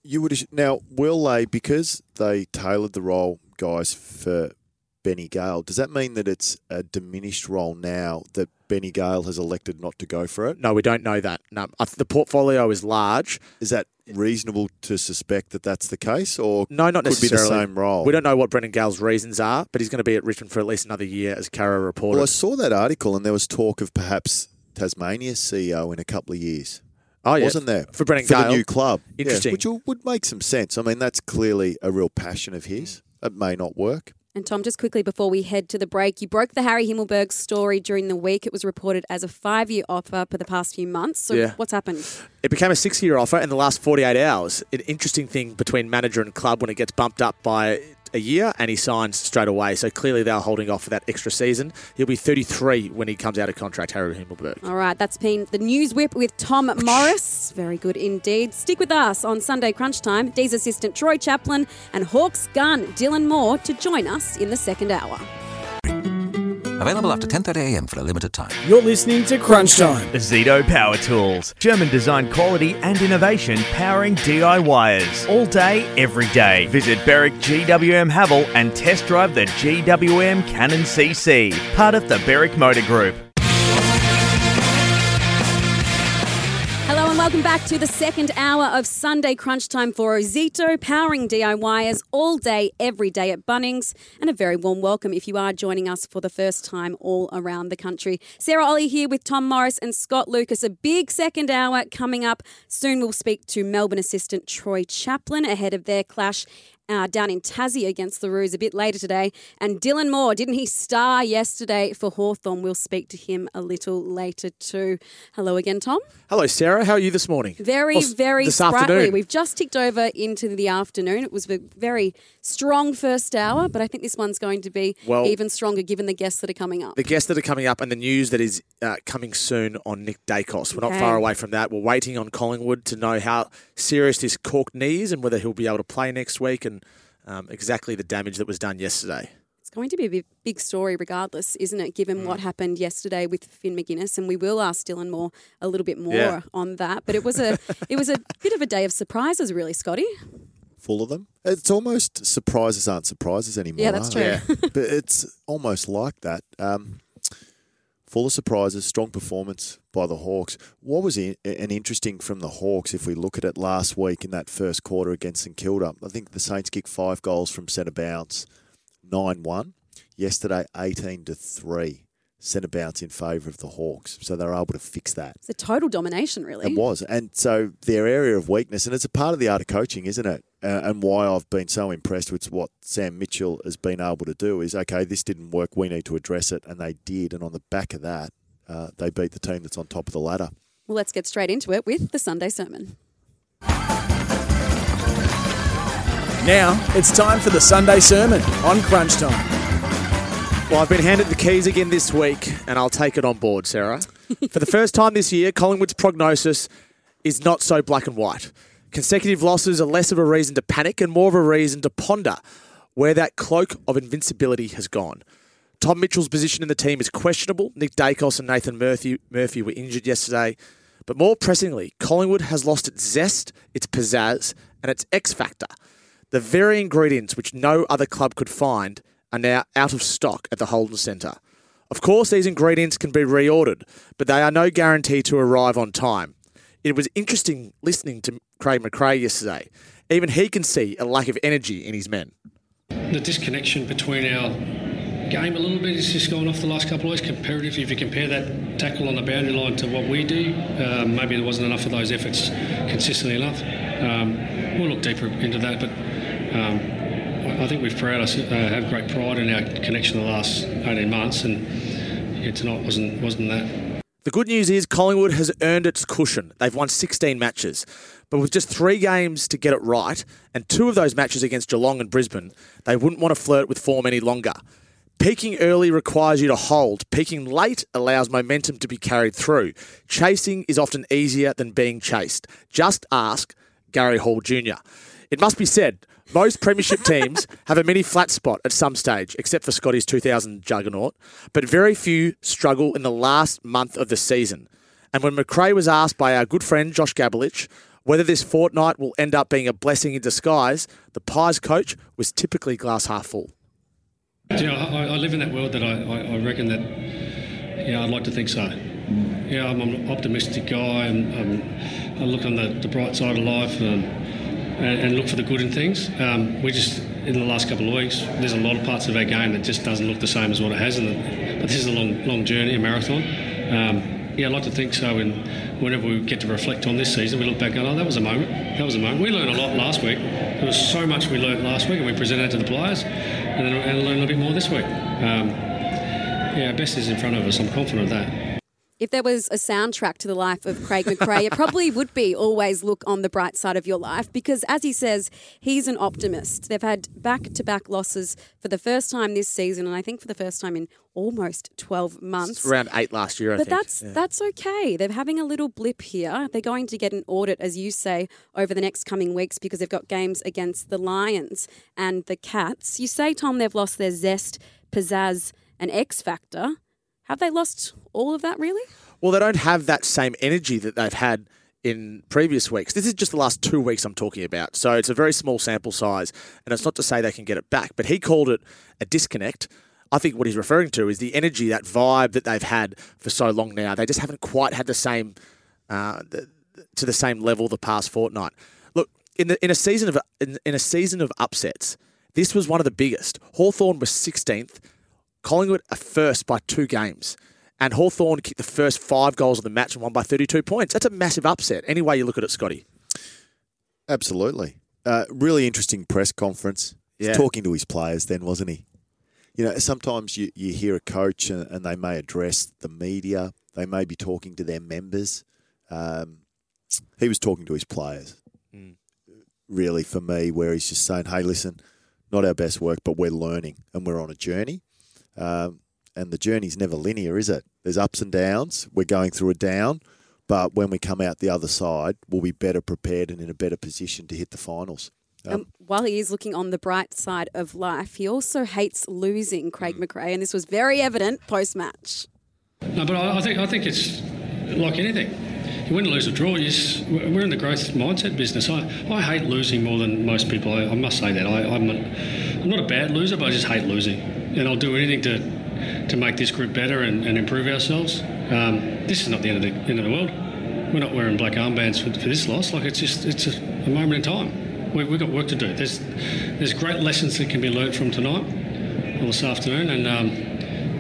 You would now will they because they tailored the role, guys, for Benny Gale. Does that mean that it's a diminished role now that Benny Gale has elected not to go for it? No, we don't know that. No, the portfolio is large. Is that reasonable to suspect that that's the case, or No, not could be the necessarily. same role? We don't know what Brendan Gale's reasons are, but he's going to be at Richmond for at least another year, as Caro reported. Well, I saw that article, and there was talk of perhaps Tasmania CEO in a couple of years. Oh, yeah. wasn't there For Brendan for Gale. the new club? Yeah, Interesting. which would make some sense. I mean, that's clearly a real passion of his. It may not work. And Tom, just quickly before we head to the break, you broke the Harry Himmelberg story during the week. It was reported as a five year offer for the past few months. So Yeah. what's happened? It became a six year offer in the last 48 hours. An interesting thing between manager and club when it gets bumped up by a year and he signs straight away. So clearly they're holding off for that extra season. He'll be 33 when he comes out of contract, Harry Himmelberg. All right, that's been the News Whip with Tom Morris. Very good indeed. Stick with us on Sunday Crunch Time. Dee's assistant Troy Chaplin and Hawks gun Dylan Moore to join us in the second hour. Available after 10.30am for a limited time. You're listening to Crunch Time. Zito Power Tools. German design quality and innovation powering DIYers. All day, every day. Visit Berwick GWM Haval and test drive the GWM Cannon CC. Part of the Berwick Motor Group. Welcome back to the second hour of Sunday Crunch Time for Ozito, powering DIYers all day, every day at Bunnings. And a very warm welcome if you are joining us for the first time all around the country. Sarah Olle here with Tom Morris and Scott Lucas. A big second hour coming up. Soon we'll speak to Melbourne assistant Troy Chaplin ahead of their clash. Uh, down in Tassie against the Roos a bit later today. And Dylan Moore, didn't he star yesterday for Hawthorn? We'll speak to him a little later too. Hello again, Tom. Hello, Sarah. How are you this morning? Very, Well, very this sprightly. afternoon. We've just ticked over into the afternoon. It was a very strong first hour, but I think this one's going to be Well- even stronger given the guests that are coming up. The guests that are coming up and the news that is uh, coming soon on Nick Daicos. We're Okay. not far away from that. We're waiting on Collingwood to know how serious this cork knee is and whether he'll be able to play next week and um, exactly the damage that was done yesterday. It's going to be a big, big story regardless, isn't it, given Mm. what happened yesterday with Finn Maginness, and we will ask Dylan Moore a little bit more Yeah. on that. But it was a [LAUGHS] it was a bit of a day of surprises, really, Scotty. Full of them. It's almost surprises aren't surprises anymore. Yeah, that's are they? true. [LAUGHS] but it's almost like that. Um, full of surprises, strong performance by the Hawks. What was in, an interesting from the Hawks if we look at it last week in that first quarter against St Kilda? I think the Saints kicked five goals from centre bounce, 9 1. Yesterday, 18 to 3. centre bounce in favour of the Hawks. So they were able to fix that. It's a total domination, really. It was. And so their area of weakness, and it's a part of the art of coaching, isn't it? Uh, and why I've been so impressed with what Sam Mitchell has been able to do is okay, this didn't work. We need to address it. And they did. And on the back of that, uh, they beat the team that's on top of the ladder. Well, let's get straight into it with the Sunday sermon. Now it's time for the Sunday sermon on Crunch Time. Well, I've been handed the keys again this week, and I'll take it on board, Sarah. [LAUGHS] For the first time this year, Collingwood's prognosis is not so black and white. Consecutive losses are less of a reason to panic and more of a reason to ponder where that cloak of invincibility has gone. Tom Mitchell's position in the team is questionable. Nick Daicos and Nathan Murphy, Murphy were injured yesterday. But more pressingly, Collingwood has lost its zest, its pizzazz, and its X factor. The very ingredients which no other club could find are now out of stock at the Holden Centre. Of course, these ingredients can be reordered, but they are no guarantee to arrive on time. It was interesting listening to Craig McRae yesterday. Even he can see a lack of energy in his men. The disconnection between our game a little bit has just gone off the last couple of weeks. Comparatively, if you compare that tackle on the boundary line to what we do, um, maybe there wasn't enough of those efforts consistently enough. Um, we'll look deeper into that, but um, I think we've proud us uh, have great pride in our connection the last 18 months, and yeah, tonight wasn't wasn't that. The good news is Collingwood has earned its cushion. They've won 16 matches. But with just three games to get it right, and two of those matches against Geelong and Brisbane, they wouldn't want to flirt with form any longer. Peaking early requires you to hold. Peaking late allows momentum to be carried through. Chasing is often easier than being chased. Just ask Gary Hall Jr. It must be said, most premiership [LAUGHS] teams have a mini flat spot at some stage, except for Scotty's 2000 juggernaut, but very few struggle in the last month of the season. And when McRae was asked by our good friend Josh Gabelich whether this fortnight will end up being a blessing in disguise, the Pies coach was typically glass half full. You know, I, I live in that world that I, I, I reckon that, yeah, I'd like to think so. Yeah, I'm an optimistic guy and um, I look on the, the bright side of life. Um, and, and look for the good in things. Um, we just in the last couple of weeks, there's a lot of parts of our game that just doesn't look the same as what it has. In but this is a long, long journey, a marathon. Um, yeah, I'd like to think so. And whenever we get to reflect on this season, we look back and go, oh, that was a moment. That was a moment. We learned a lot last week. There was so much we learned last week, and we presented to the players, and then and learned a little bit more this week. Um, yeah, our best is in front of us. I'm confident of that. If there was a soundtrack to the life of Craig McRae, it probably would be always look on the bright side of your life because, as he says, he's an optimist. They've had back to back losses for the first time this season, and I think for the first time in almost 12 months. It's around eight last year, I but think. that's Yeah. that's okay. They're having a little blip here. They're going to get an audit, as you say, over the next coming weeks because they've got games against the Lions and the Cats. You say, Tom, they've lost their zest, pizzazz, and X factor. Have they lost all of that, really? Well, they don't have that same energy that they've had in previous weeks. This is just the last two weeks I'm talking about. So it's a very small sample size, and it's not to say they can get it back. But he called it a disconnect. I think what he's referring to is the energy, that vibe that they've had for so long now. They just haven't quite had the same, uh, the, to the same level the past fortnight. Look, in the in a season of in, in a season of upsets, this was one of the biggest. Hawthorn was 16th. Collingwood are first by two games. And Hawthorn kicked the first five goals of the match and won by 32 points. That's a massive upset, any way you look at it, Scotty. Absolutely. Uh, really interesting press conference. He's Yeah. talking to his players then, wasn't he? You know, sometimes you, you hear a coach and, and they may address the media. They may be talking to their members. Um, he was talking to his players. Mm. Really, for me, where he's just saying, hey, listen, not our best work, but we're learning and we're on a journey. Um, and the journey's never linear, is it? There's ups and downs. We're going through a down, but when we come out the other side, we'll be better prepared and in a better position to hit the finals. Um, Um, while he is looking on the bright side of life, he also hates losing Craig Mm. McRae, and this was very evident post match. No, but I, I think I think it's like anything. You win, lose, or draw. You just, we're in the growth mindset business. I, I hate losing more than most people. I, I must say that. I, I'm, a, I'm not a bad loser, but I just hate losing, and I'll do anything to to make this group better and, and improve ourselves. Um, this is not the end of the end of the world. We're not wearing black armbands for, for this loss. Like it's just it's a, a moment in time. We, we've got work to do. There's there's great lessons that can be learnt from tonight or this afternoon, and um,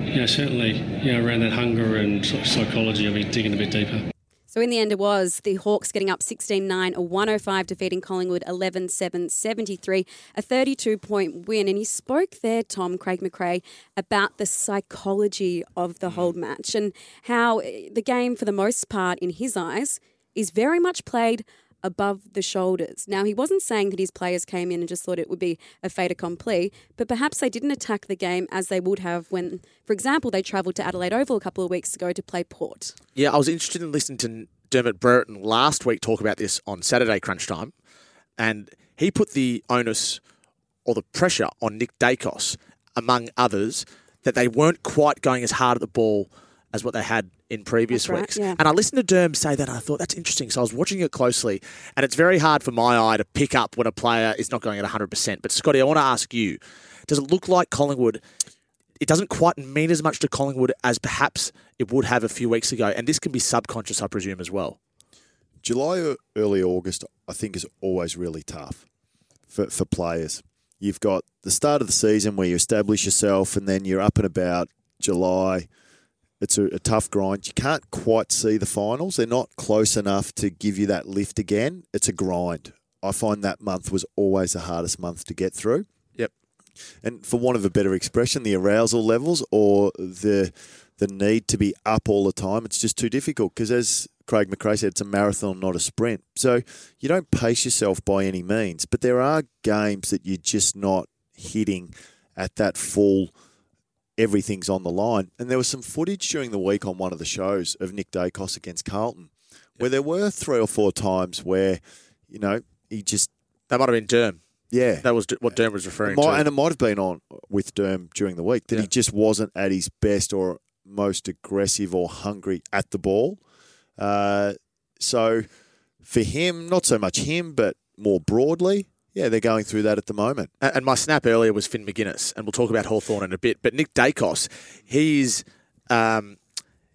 yeah, certainly, yeah, around that hunger and psychology, I'll be digging a bit deeper. So in the end, it was the Hawks getting up 16 9, a 105, defeating Collingwood 11 7 73, a 32 point win. And he spoke there, Tom, Craig McRae, about the psychology of the hold match and how eh, the game, for the most part, in his eyes, is very much played above the shoulders. Now, he wasn't saying that his players came in and just thought it would be a fait accompli, but perhaps they didn't attack the game as they would have when, for example, they travelled to Adelaide Oval a couple of weeks ago to play Port. Yeah, I was interested in listening to Dermot Brereton last week talk about this on Saturday Crunch Time, and he put the onus or the pressure on Nick Daicos, among others, that they weren't quite going as hard at the ball as what they had in previous right, weeks. yeah. And I listened to Derm say that, and I thought that's interesting. So I was watching it closely, and it's very hard for my eye to pick up when a player is not going at 100%. But Scotty, I want to ask you does it look like Collingwood? It doesn't quite mean as much to Collingwood as perhaps it would have a few weeks ago. And this can be subconscious, I presume, as well. July or early August, I think, is always really tough for, for players. You've got the start of the season where you establish yourself, and then you're up and about July. It's a, a tough grind. You can't quite see the finals. They're not close enough to give you that lift again. It's a grind. I find that month was always the hardest month to get through. Yep. And for want of a better expression, the arousal levels or the the need to be up all the time, it's just too difficult because as Craig McRae said, it's a marathon, not a sprint. So you don't pace yourself by any means, but there are games that you're just not hitting at that full everything's on the line. And there was some footage during the week on one of the shows of Nick Daicos against Carlton, where there were three or four times where, you know, he just That might have been Derm. yeah. That was what Derm was referring might- to. and it might have been on with Derm during the week that he just wasn't at his best or most aggressive or hungry at the ball. Uh, so for him, not so much him, but more broadly, yeah, they're going through that at the moment. And and my snap earlier was Finn Maginness, and we'll talk about Hawthorn in a bit. But Nick Daicos, he's um,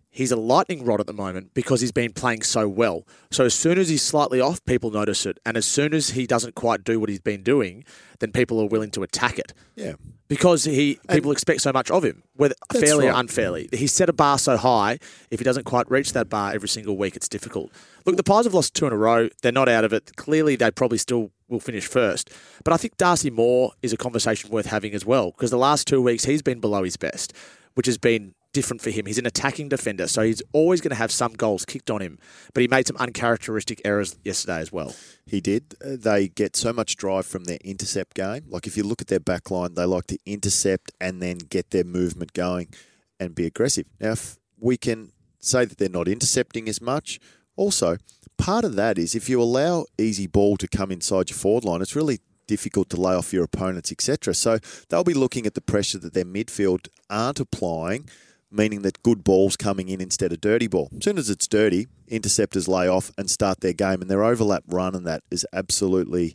he's a lightning rod at the moment because he's been playing so well. So as soon as he's slightly off, people notice it, and as soon as he doesn't quite do what he's been doing, then people are willing to attack it. Yeah. Because he people expect so much of him, whether fairly or unfairly. He's set a bar so high, if he doesn't quite reach that bar every single week, it's difficult. Look, the Pies have lost two in a row. They're not out of it. Clearly, they probably still will finish first. But I think Darcy Moore is a conversation worth having as well, because the last two weeks he's been below his best, which has been different for him. He's an attacking defender, so he's always going to have some goals kicked on him. But he made some uncharacteristic errors yesterday as well. He did. Uh, They get so much drive from their intercept game. Like if you look at their back line, they like to intercept and then get their movement going and be aggressive. Now, if we can say that they're not intercepting as much, also, part of that is if you allow easy ball to come inside your forward line, it's really difficult to lay off your opponents, etc. So they'll be looking at the pressure that their midfield aren't applying, meaning that good ball's coming in instead of dirty ball. As soon as it's dirty, interceptors lay off and start their game, and their overlap run and that is absolutely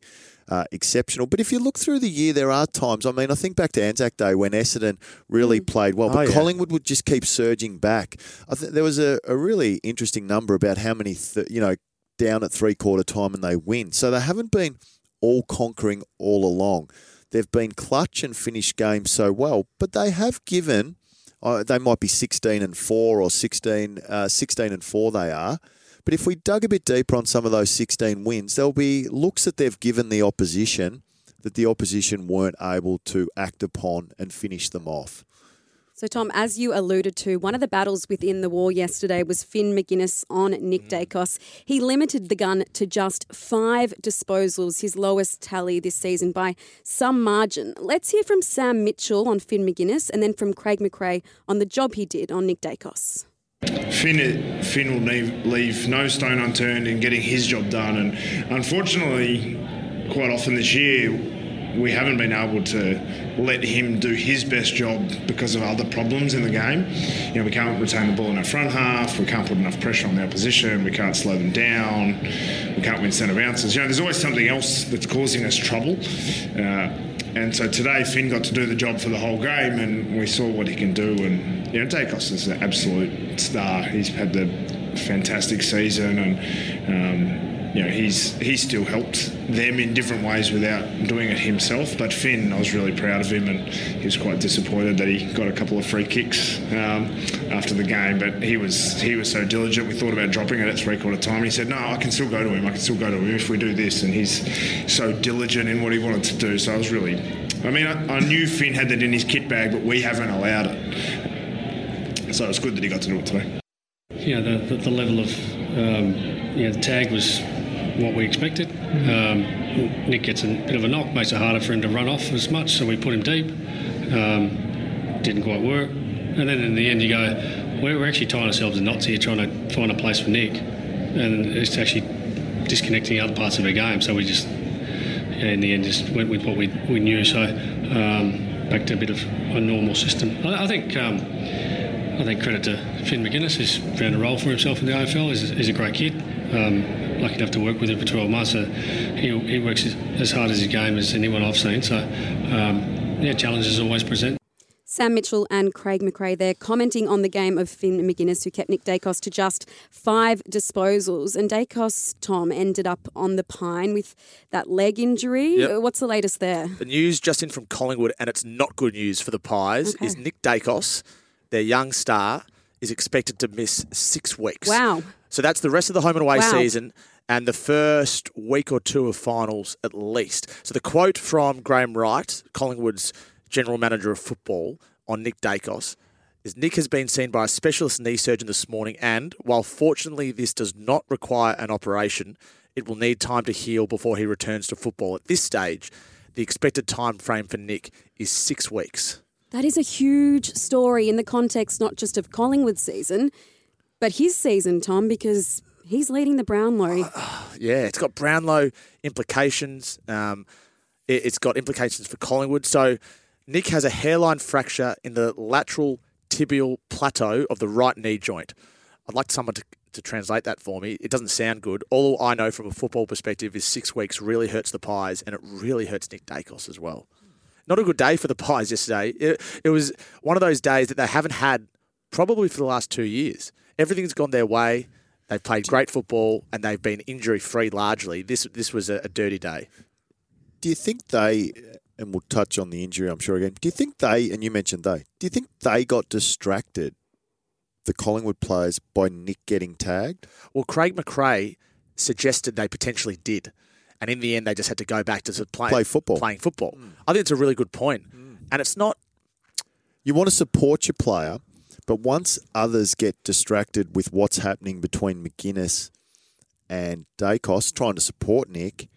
uh, exceptional. But if you look through the year, there are times. I mean, I think back to Anzac Day when Essendon really played well, but Oh, yeah. Collingwood would just keep surging back. I think there was a, a really interesting number about how many, th- you know, down at three quarter time and they win. So they haven't been all conquering all along. They've been clutch and finished games so well, but they have given. Uh, they might be 16 and 4 or 16, uh, 16 and 4 they are. But if we dug a bit deeper on some of those 16 wins, there'll be looks that they've given the opposition that the opposition weren't able to act upon and finish them off. So, Tom, as you alluded to, one of the battles within the war yesterday was Finn Maginness on Nick mm. Daicos. He limited the gun to just five disposals, his lowest tally this season by some margin. Let's hear from Sam Mitchell on Finn Maginness and then from Craig McRae on the job he did on Nick Daicos. Finn, Finn will leave, leave no stone unturned in getting his job done. And unfortunately, quite often this year, we haven't been able to let him do his best job because of other problems in the game. You know, we can't retain the ball in our front half, we can't put enough pressure on the opposition, we can't slow them down, we can't win centre bounces. You know, there's always something else that's causing us trouble. Uh, and so today, Finn got to do the job for the whole game, and we saw what he can do. And you know, Daicos is an absolute star. He's had the fantastic season, and um, you know, he's he's still helped them in different ways without doing it himself. But Finn, I was really proud of him, and he was quite disappointed that he got a couple of free kicks um, after the game. But he was he was so diligent. We thought about dropping it at three quarter time. He said, "No, I can still go to him. I can still go to him if we do this." And he's so diligent in what he wanted to do. So I was really, I mean, I, I knew Finn had that in his kit bag, but we haven't allowed it. So it's good that he got to do it today. Yeah, the, the, the level of um, the tag was what we expected. Um, Nick gets a bit of a knock, makes it harder for him to run off as much, so we put him deep. Um, didn't quite work. And then in the end, you go, we're, actually tying ourselves in knots here, trying to find a place for Nick. And it's actually disconnecting other parts of our game, so we just, in the end, just went with what we, we knew. So um, back to a bit of a normal system. I, I think. Um, I think credit to Finn Maginness, who's found a role for himself in the AFL. He's, he's a great kid. Um, lucky enough to work with him for 12 months. So he, he works as, as hard as his game as anyone I've seen. So, um, yeah, challenges always present. Sam Mitchell and Craig McRae there commenting on the game of Finn McGuinness, who kept Nick Dacos to just five disposals. And Dacos, Tom, ended up on the pine with that leg injury. Yep. What's the latest there? The news just in from Collingwood, and it's not good news for the Pies, Okay. is Nick Dacos, their young star, is expected to miss six weeks. Wow. So that's the rest of the home and away Wow. season and the first week or two of finals at least. So the quote from Graham Wright, Collingwood's general manager of football, on Nick Daicos is Nick has been seen by a specialist knee surgeon this morning, and while fortunately this does not require an operation, it will need time to heal before he returns to football. At this stage, the expected time frame for Nick is six weeks. That is a huge story in the context not just of Collingwood season, but his season, Tom, because he's leading the Brownlow. [SIGHS] Yeah, it's got Brownlow implications. Um, it, has got implications for Collingwood. So Nick has a hairline fracture in the lateral tibial plateau of the right knee joint. I'd like someone to, to translate that for me. It doesn't sound good. All I know from a football perspective is six weeks really hurts the Pies, and it really hurts Nick Daicos as well. Not a good day for the [LAUGHS] Pies yesterday. It, it was one of those days that they haven't had probably for the last two years. Everything's gone their way. They've played great football and they've been injury free largely. This this was a, a dirty day. Do you think they, and we'll touch on the injury, I'm sure again. Do you think they, and you mentioned they, do you think they got distracted, the Collingwood players, by Nick getting tagged? Well, Craig McRae suggested they potentially did, and in the end, they just had to go back to play, Play football. Playing football. Hmm. I think it's a really good point. point, and it's not. You want to support your player, but once others get distracted with what's happening between Maginness and Daicos trying to support Nick,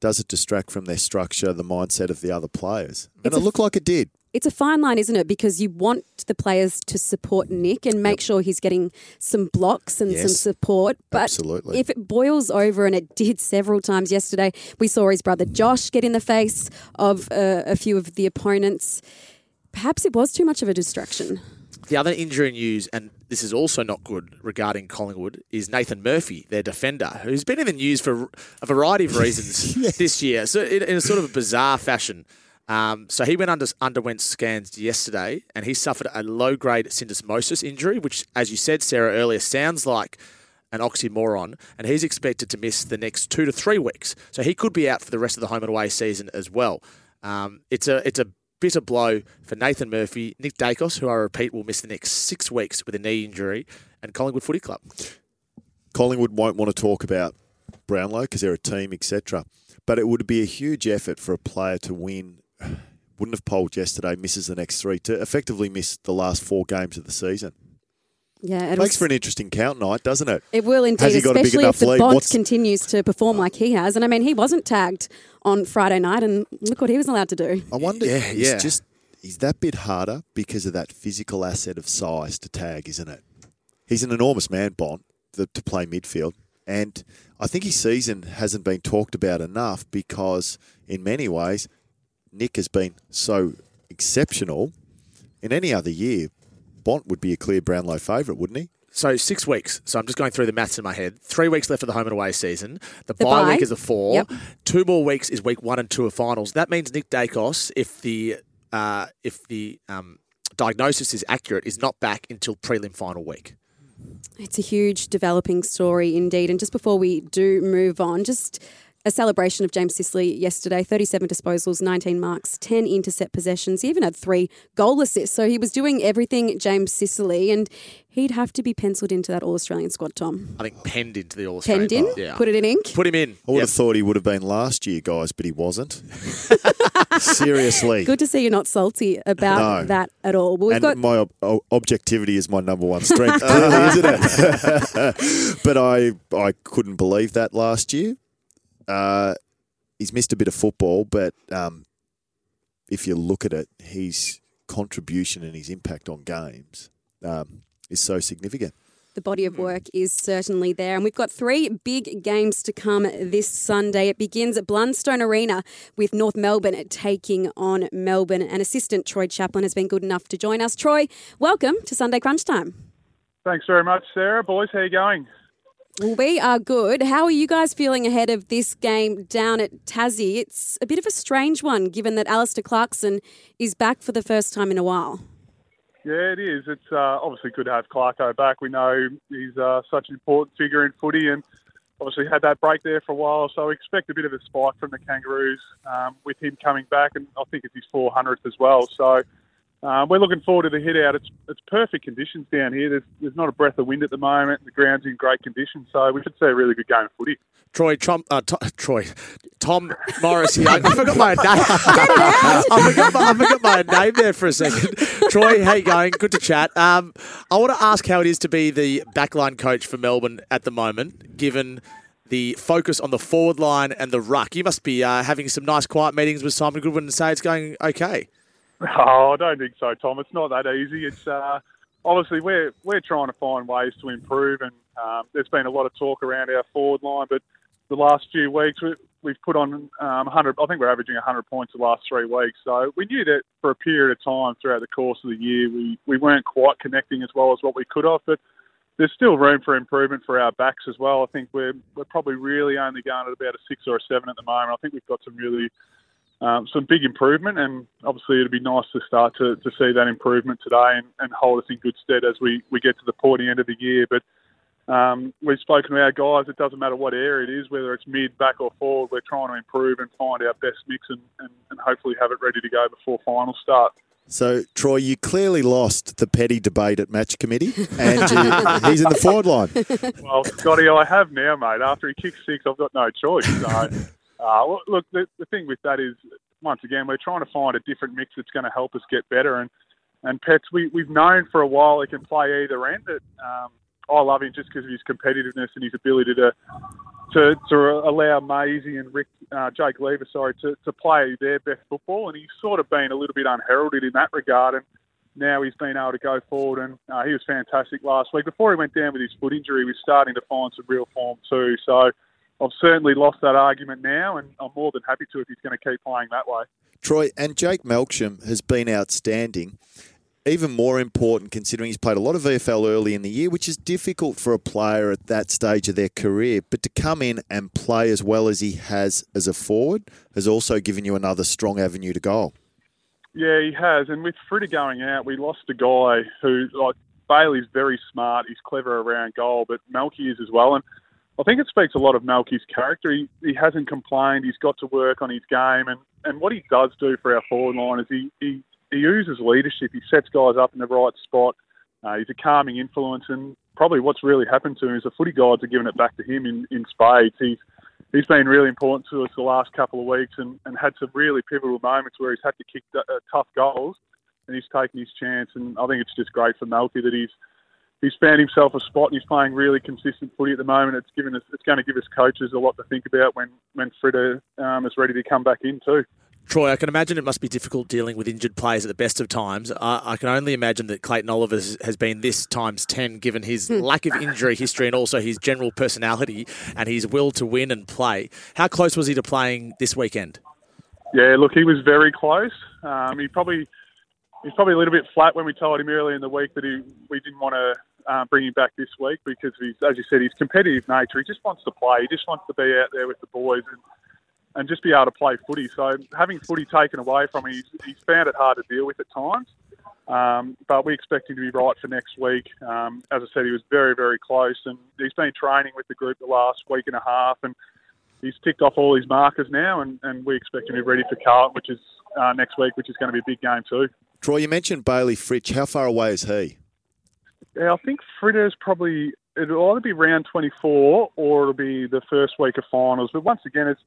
does it distract from their structure, the mindset of the other players? And It's it looked like it did. It's a fine line, isn't it? Because you want the players to support Nick and make sure he's getting some blocks and some support. But Absolutely. if it boils over, and it did several times yesterday, we saw his brother Josh get in the face of uh, a few of the opponents. Perhaps it was too much of a distraction. The other injury news, and this is also not good regarding Collingwood, is Nathan Murphy, their defender, who's been in the news for a variety of [LAUGHS] reasons this year, so in, a sort of a bizarre fashion. Um, so he went under, underwent scans yesterday, and he suffered a low grade syndesmosis injury, which, as you said, Sarah earlier, sounds like an oxymoron, and he's expected to miss the next two to three weeks. So he could be out for the rest of the home and away season as well. Um, it's a it's a bitter blow for Nathan Murphy, Nick Daicos, who I repeat will miss the next six weeks with a knee injury, and Collingwood Footy Club. Collingwood won't want to talk about Brownlow because they're a team, etc. But it would be a huge effort for a player to win. [SIGHS] Wouldn't have polled yesterday, misses the next three to effectively miss the last four games of the season. Yeah, it Makes was- for an interesting count night, doesn't it? It will indeed, Has he got a big especially enough if the lead? Bont What's- continues to perform like he has. And I mean, he wasn't tagged on Friday night, and look what he was allowed to do. I wonder. Yeah, he's yeah. just he's that bit harder because of that physical asset of size to tag, isn't it? He's an enormous man, Bont, the, to play midfield, and I think his season hasn't been talked about enough because, in many ways, Nick has been so exceptional. In any other year, Bont would be a clear Brownlow favourite, wouldn't he? So six weeks. So I'm just going through the maths in my head. Three weeks left of the home and away season. The, The bye, bye. week is a four. Yep. Two more weeks is week one and two of finals. That means Nick Daicos, if the uh, if the um, diagnosis is accurate, is not back until prelim final week. It's a huge developing story indeed. And just before we do move on, just a celebration of James Sicily yesterday 37 disposals, 19 marks, 10 intercept possessions. He even had three goal assists. So he was doing everything James Sicily, and he'd have to be penciled into that All Australian squad, Tom. I think penned into the All Australian. Penned in? Yeah. Put it in ink? Put him in. I would have thought he would have been last year, guys, but he wasn't. [LAUGHS] Seriously. Good to see you're not salty about No. that at all. But we've and got my ob- o- objectivity is my number one strength, clearly, [LAUGHS] isn't it? [LAUGHS] but I I couldn't believe that last year. Uh, he's missed a bit of football, but um, if you look at it, his contribution and his impact on games um, is so significant. The body of work is certainly there. And we've got three big games to come this Sunday. It begins at Blundstone Arena with North Melbourne taking on Melbourne. And assistant Troy Chaplin has been good enough to join us. Troy, welcome to Sunday Crunch Time. Thanks very much, Sarah. Boys, how are you going? Well, we are good. How are you guys feeling ahead of this game down at Tassie? It's a bit of a strange one given that Alastair Clarkson is back for the first time in a while. Yeah, it is. It's uh, obviously good to have Clarko back. We know he's uh, such an important figure in footy and obviously had that break there for a while. So we expect a bit of a spike from the Kangaroos um, with him coming back. And I think it's his 400th as well. So uh, we're looking forward to the hit out. It's it's perfect conditions down here. There's there's not a breath of wind at the moment. The ground's in great condition, so we should see a really good game of footy. Troy, Trump, uh, To- Troy, Tom Morris here. I forgot my name. [LAUGHS] I, forgot my, I forgot my name there for a second. Troy, how you going? Good to chat. Um, I want to ask how it is to be the backline coach for Melbourne at the moment, given the focus on the forward line and the ruck. You must be uh, having some nice quiet meetings with Simon Goodwin and say it's going okay. Oh, I don't think so, Tom. It's not that easy. It's uh, obviously we're we're trying to find ways to improve, and um, there's been a lot of talk around our forward line. But the last few weeks, we, we've put on um, 100. I think we're averaging 100 points the last three weeks. So we knew that for a period of time throughout the course of the year, we we weren't quite connecting as well as what we could have. But there's still room for improvement for our backs as well. I think we're we're probably really only going at about a six or a seven at the moment. I think we've got some really um, some big improvement, and obviously it'd be nice to start to, to see that improvement today and, and hold us in good stead as we, we get to the pointy end of the year. But um, we've spoken to our guys. It doesn't matter what area it is, whether it's mid, back, or forward. We're trying to improve and find our best mix, and, and, and hopefully have it ready to go before final start. So, Troy, you clearly lost the petty debate at match committee, and he's in the forward line. [LAUGHS] well, Scotty, I have now, mate. After he kicks six, I've got no choice. So, uh, look, the, the thing with that is, once again, we're trying to find a different mix that's going to help us get better. And and Pets, we we've known for a while he can play either end. It, um, I love him just because of his competitiveness and his ability to to, to allow Maisie and Rick, uh, Jake Lever, sorry, to, to play their best football. And he's sort of been a little bit unheralded in that regard. And now he's been able to go forward, and uh, he was fantastic last week. Before he went down with his foot injury, he was starting to find some real form too. So I've certainly lost that argument now, and I'm more than happy to if he's going to keep playing that way. Troy and Jake Melksham has been outstanding. Even more important considering he's played a lot of VFL early in the year, which is difficult for a player at that stage of their career. But to come in and play as well as he has as a forward has also given you another strong avenue to goal. Yeah, he has. And with Fritter going out, we lost a guy who, like, Bailey's very smart. He's clever around goal, but Melky is as well. And I think it speaks a lot of Melky's character. He, he hasn't complained. He's got to work on his game. And, and what he does do for our forward line is he, he, he uses leadership. He sets guys up in the right spot. Uh, he's a calming influence. And probably what's really happened to him is the footy gods are giving it back to him in, in spades. He's, he's been really important to us the last couple of weeks and, and had some really pivotal moments where he's had to kick uh, tough goals and he's taken his chance. And I think it's just great for Melky that he's he's found himself a spot and he's playing really consistent footy at the moment. It's given us it's going to give us coaches a lot to think about when when Fritter um, is ready to come back in too. Troy, I can imagine it must be difficult dealing with injured players at the best of times. I, I can only imagine that Clayton Oliver has, has been this times 10 given his [LAUGHS] lack of injury history and also his general personality and his will to win and play. How close was he to playing this weekend? Yeah, look, he was very close. Um, he probably he's probably a little bit flat when we told him earlier in the week that he we didn't want to uh, bring him back this week because he's, as you said, he's competitive nature. He just wants to play. He just wants to be out there with the boys and, and just be able to play footy. So having footy taken away from him, he's, he's found it hard to deal with at times. Um, but we expect him to be right for next week. Um, as I said, he was very, very close, and he's been training with the group the last week and a half, and he's ticked off all his markers now, and, and we expect him to be ready for Carlton, which is uh, next week, which is going to be a big game too. Troy, you mentioned Bailey Fritsch. How far away is he? Yeah, I think Fritter's probably it'll either be round 24 or it'll be the first week of finals. But once again, it's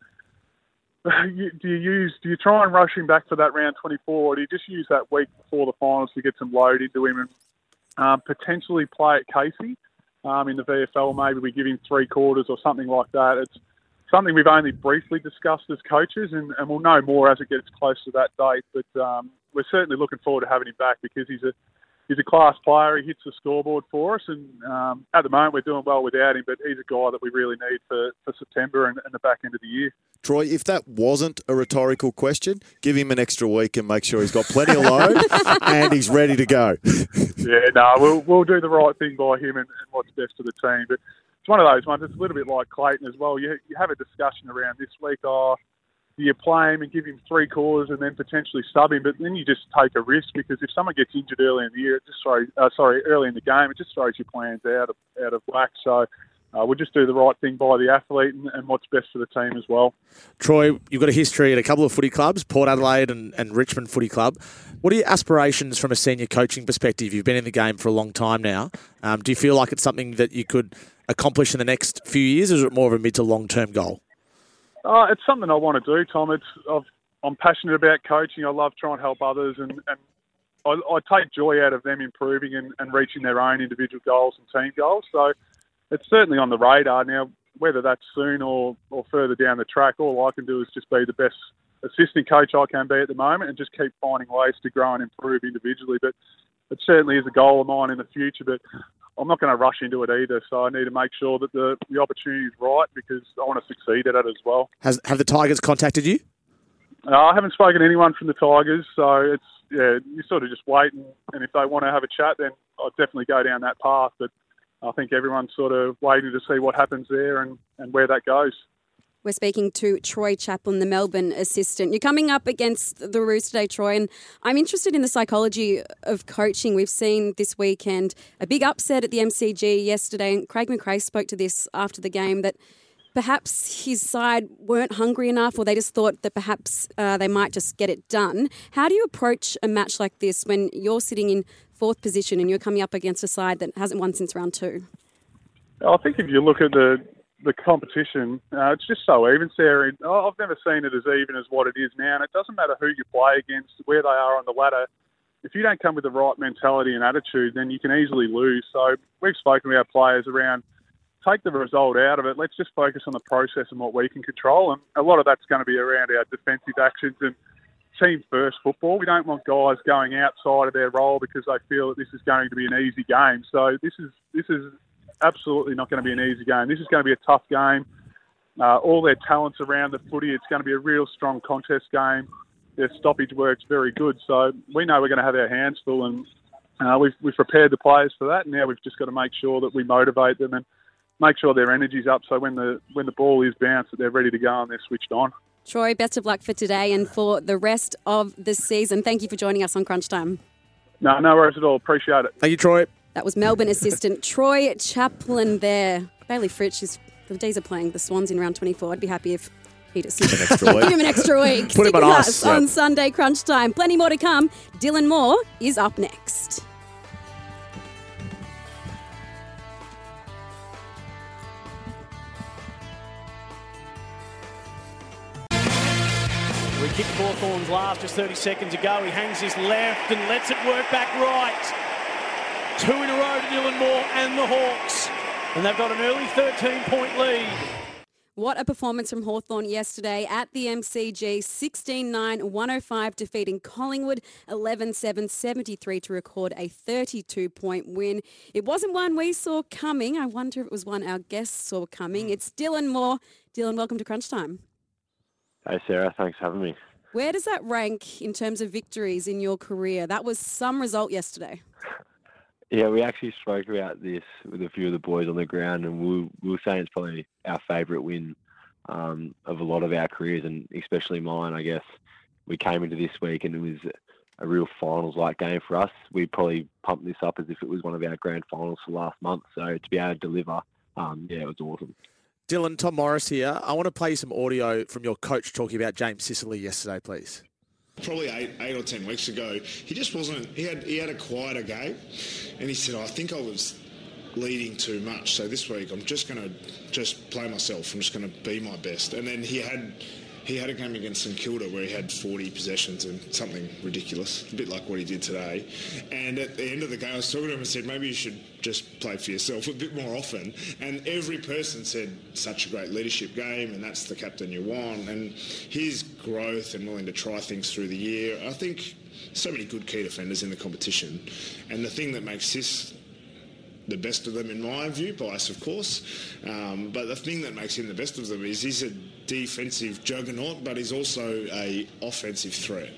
[SIGHS] do you use do you try and rush him back for that round 24, or do you just use that week before the finals to get some load into him and um, potentially play at Casey um, in the VFL? Maybe we give him three quarters or something like that. It's something we've only briefly discussed as coaches, and, and we'll know more as it gets close to that date. But um, we're certainly looking forward to having him back because he's a he's a class player. He hits the scoreboard for us, and um, at the moment we're doing well without him. But he's a guy that we really need for, for September and, and the back end of the year. Troy, if that wasn't a rhetorical question, give him an extra week and make sure he's got plenty of load [LAUGHS] and he's ready to go. [LAUGHS] yeah, no, we'll we'll do the right thing by him and, and what's best for the team. But it's one of those ones. It's a little bit like Clayton as well. You you have a discussion around this week. Oh, do you play him and give him three quarters and then potentially sub him? But then you just take a risk because if someone gets injured early in the year, just uh, sorry, early in the game, it just throws your plans out of out of whack. So. Uh, we'll just do the right thing by the athlete and, and, what's best for the team as well. Troy, you've got a history at a couple of footy clubs, Port Adelaide and, and Richmond Footy Club. What are your aspirations from a senior coaching perspective? You've been in the game for a long time now. Um, do you feel like it's something that you could accomplish in the next few years, or is it more of a mid to long term goal? Uh, it's something I want to do, Tom. It's I've, I'm passionate about coaching. I love trying to help others, and, and I, I take joy out of them improving and, and reaching their own individual goals and team goals. So it's certainly on the radar now. Whether that's soon or, or further down the track, all I can do is just be the best assistant coach I can be at the moment and just keep finding ways to grow and improve individually. But it certainly is a goal of mine in the future. But I'm not going to rush into it either. So I need to make sure that the, the opportunity is right because I want to succeed at it as well. Has have the Tigers contacted you? Uh, I haven't spoken to anyone from the Tigers, so it's yeah, you sort of just wait, and, and if they want to have a chat, then I'll definitely go down that path. But I think everyone's sort of waiting to see what happens there and, and where that goes. We're speaking to Troy Chaplin, the Melbourne assistant. You're coming up against the Roos today, Troy, and I'm interested in the psychology of coaching. We've seen this weekend a big upset at the MCG yesterday, and Craig McRae spoke to this after the game that perhaps his side weren't hungry enough or they just thought that perhaps uh, they might just get it done. How do you approach a match like this when you're sitting in fourth position and you're coming up against a side that hasn't won since round two? I think if you look at the the competition, uh, it's just so even, Sarah. I've never seen it as even as what it is now, and it doesn't matter who you play against, where they are on the ladder. If you don't come with the right mentality and attitude, then you can easily lose. So we've spoken to our players around take the result out of it. Let's just focus on the process and what we can control, and a lot of that's going to be around our defensive actions and team first football. We don't want guys going outside of their role because they feel that this is going to be an easy game. So this is this is absolutely not going to be an easy game. This is going to be a tough game. Uh, all their talents around the footy, it's going to be a real strong contest game. Their stoppage work's very good, so we know we're going to have our hands full, and uh, we've, we've prepared the players for that. Now we've just got to make sure that we motivate them and make sure their energy's up, so when the when the ball is bounced, that they're ready to go and they're switched on. Troy, best of luck for today and for the rest of the season. Thank you for joining us on Crunch Time. No, no worries at all. Appreciate it. Thank you, Troy. That was Melbourne assistant [LAUGHS] Troy Chaplin there. Bailey Fritsch is the D's are playing the Swans in round 24. I'd be happy if he just [LAUGHS] give him an extra week. Put Stick him on with us yep. on Sunday Crunch Time. Plenty more to come. Dylan Moore is up next. We kicked Hawthorn's last just 30 seconds ago. He hangs his left and lets it work back right. Two in a row to Dylan Moore and the Hawks. And they've got an early 13 point lead. What a performance from Hawthorn yesterday at the MCG. 16-9, 105 defeating Collingwood. 11-7, 73 to record a 32-point win. It wasn't one we saw coming. I wonder if it was one our guests saw coming. Hmm. It's Dylan Moore. Dylan, welcome to Crunch Time. Hey, Sarah. Thanks for having me. Where does that rank in terms of victories in your career? That was some result yesterday. [LAUGHS] Yeah, we actually spoke about this with a few of the boys on the ground, and we, we were saying it's probably our favourite win um, of a lot of our careers, and especially mine. I guess we came into this week, and it was a real finals like game for us. We probably pumped this up as if it was one of our grand finals for last month. So to be able to deliver, um, yeah, it was awesome. Dylan, Tom Morris here. I want to play some audio from your coach talking about James Sicily yesterday, please. Probably eight, eight or ten weeks ago, he just wasn't. He had he had a quieter game, and he said, oh, "I think I was leading too much. So this week, I'm just going to just play myself. I'm just going to be my best." And then he had he had a game against St Kilda where he had 40 possessions and something ridiculous, a bit like what he did today. And at the end of the game, I was talking to him and said, maybe you should just play for yourself a bit more often. And every person said, such a great leadership game, and that's the captain you want. And his growth and willing to try things through the year, I think so many good key defenders in the competition. And the thing that makes this the best of them in my view, bias of course. Um, but the thing that makes him the best of them is he's a defensive juggernaut, but he's also a offensive threat.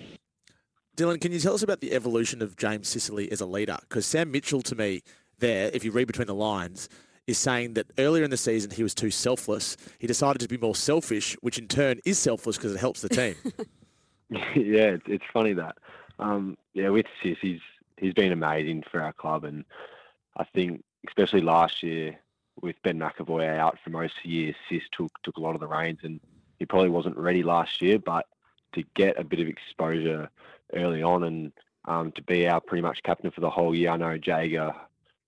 Dylan, can you tell us about the evolution of James Sicily as a leader? Because Sam Mitchell, to me, there, if you read between the lines, is saying that earlier in the season he was too selfless. He decided to be more selfish, which in turn is selfless because it helps the team. [LAUGHS] [LAUGHS] yeah, it's, it's funny that. Um, yeah, with Sis, he's he's been amazing for our club, and I think especially last year with Ben McEvoy out for most of the year, Sis took took a lot of the reins, and he probably wasn't ready last year. But to get a bit of exposure early on, and um, to be our pretty much captain for the whole year, I know Jaeger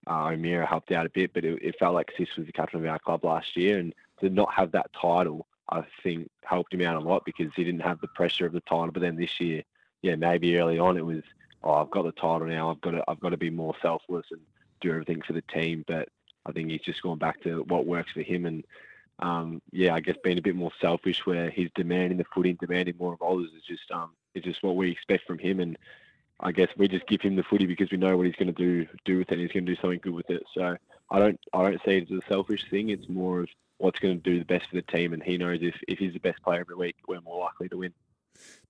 uh, O'Meara helped out a bit, but it, it felt like Sis was the captain of our club last year, and to not have that title, I think helped him out a lot because he didn't have the pressure of the title. But then this year, yeah, maybe early on it was, oh, I've got the title now. I've got to, I've got to be more selfless and do everything for the team. But I think he's just gone back to what works for him. And um, yeah, I guess being a bit more selfish, where he's demanding the footy, demanding more of others, is just um, is just what we expect from him. And I guess we just give him the footy because we know what he's going to do do with it. He's going to do something good with it. So I don't I don't see it as a selfish thing. It's more of what's going to do the best for the team, and he knows if if he's the best player every week, we're more likely to win.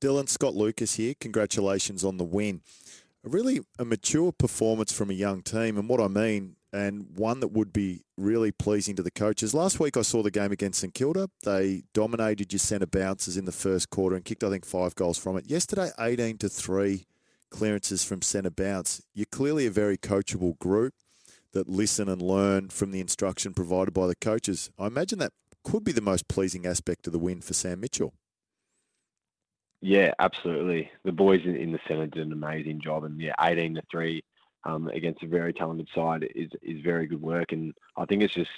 Dylan Scott Lucas here. Congratulations on the win. Really a mature performance from a young team, and what I mean, and one that would be really pleasing to the coaches. Last week I saw the game against St Kilda. They dominated your centre bounces in the first quarter and kicked I think five goals from it. Yesterday, eighteen to three clearances from centre bounce. You're clearly a very coachable group that listen and learn from the instruction provided by the coaches. I imagine that could be the most pleasing aspect of the win for Sam Mitchell. Yeah, absolutely. The boys in, the centre did an amazing job, and yeah, eighteen to three um, against a very talented side is is very good work, and I think it's just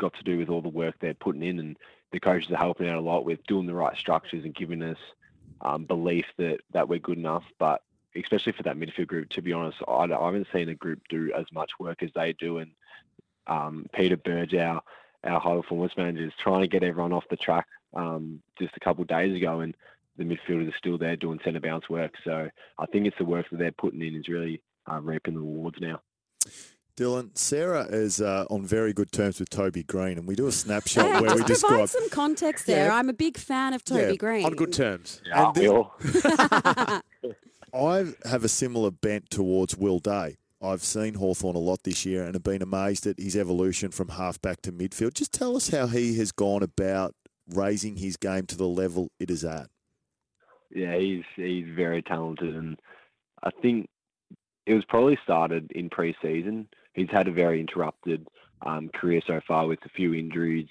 got to do with all the work they're putting in, and the coaches are helping out a lot with doing the right structures and giving us um, belief that that we're good enough. But especially for that midfield group, to be honest, I, I haven't seen a group do as much work as they do, and um, Peter Burge, our our high performance manager, is trying to get everyone off the track um, just a couple of days ago, and the midfielders are still there doing centre bounce work. So I think it's the work that they're putting in is really uh, reaping the rewards now. Dylan, Sarah is uh, on very good terms with Toby Greene, and we do a snapshot Hey, [LAUGHS] where we just provide describe. some context there. Yeah. I'm a big fan of Toby Yeah, Greene. On good terms. Yeah, the- we. [LAUGHS] I have a similar bent towards Will Day. I've seen Hawthorn a lot this year and have been amazed at his evolution from halfback to midfield. Just tell us how he has gone about raising his game to the level it is at. Yeah, he's he's very talented, and I think it was probably started in pre-season. He's had a very interrupted um, career so far with a few injuries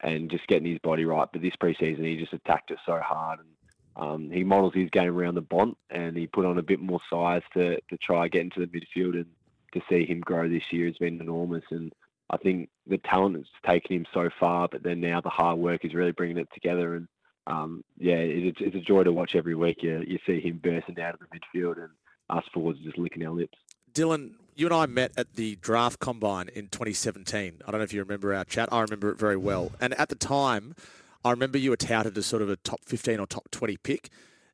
and just getting his body right. But this pre-season, he just attacked it so hard, and um, he models his game around the bont, and he put on a bit more size to to try get into the midfield, and to see him grow this year has been enormous. And I think the talent has taken him so far, but then now the hard work is really bringing it together. And um, yeah, it's, it's a joy to watch every week. You, you see him bursting out of the midfield and us forwards just licking our lips. Dylan, you and I met at the draft combine in 2017. I don't know if you remember our chat. I remember it very well. And at the time, I remember you were touted as sort of a top 15 or top 20 pick.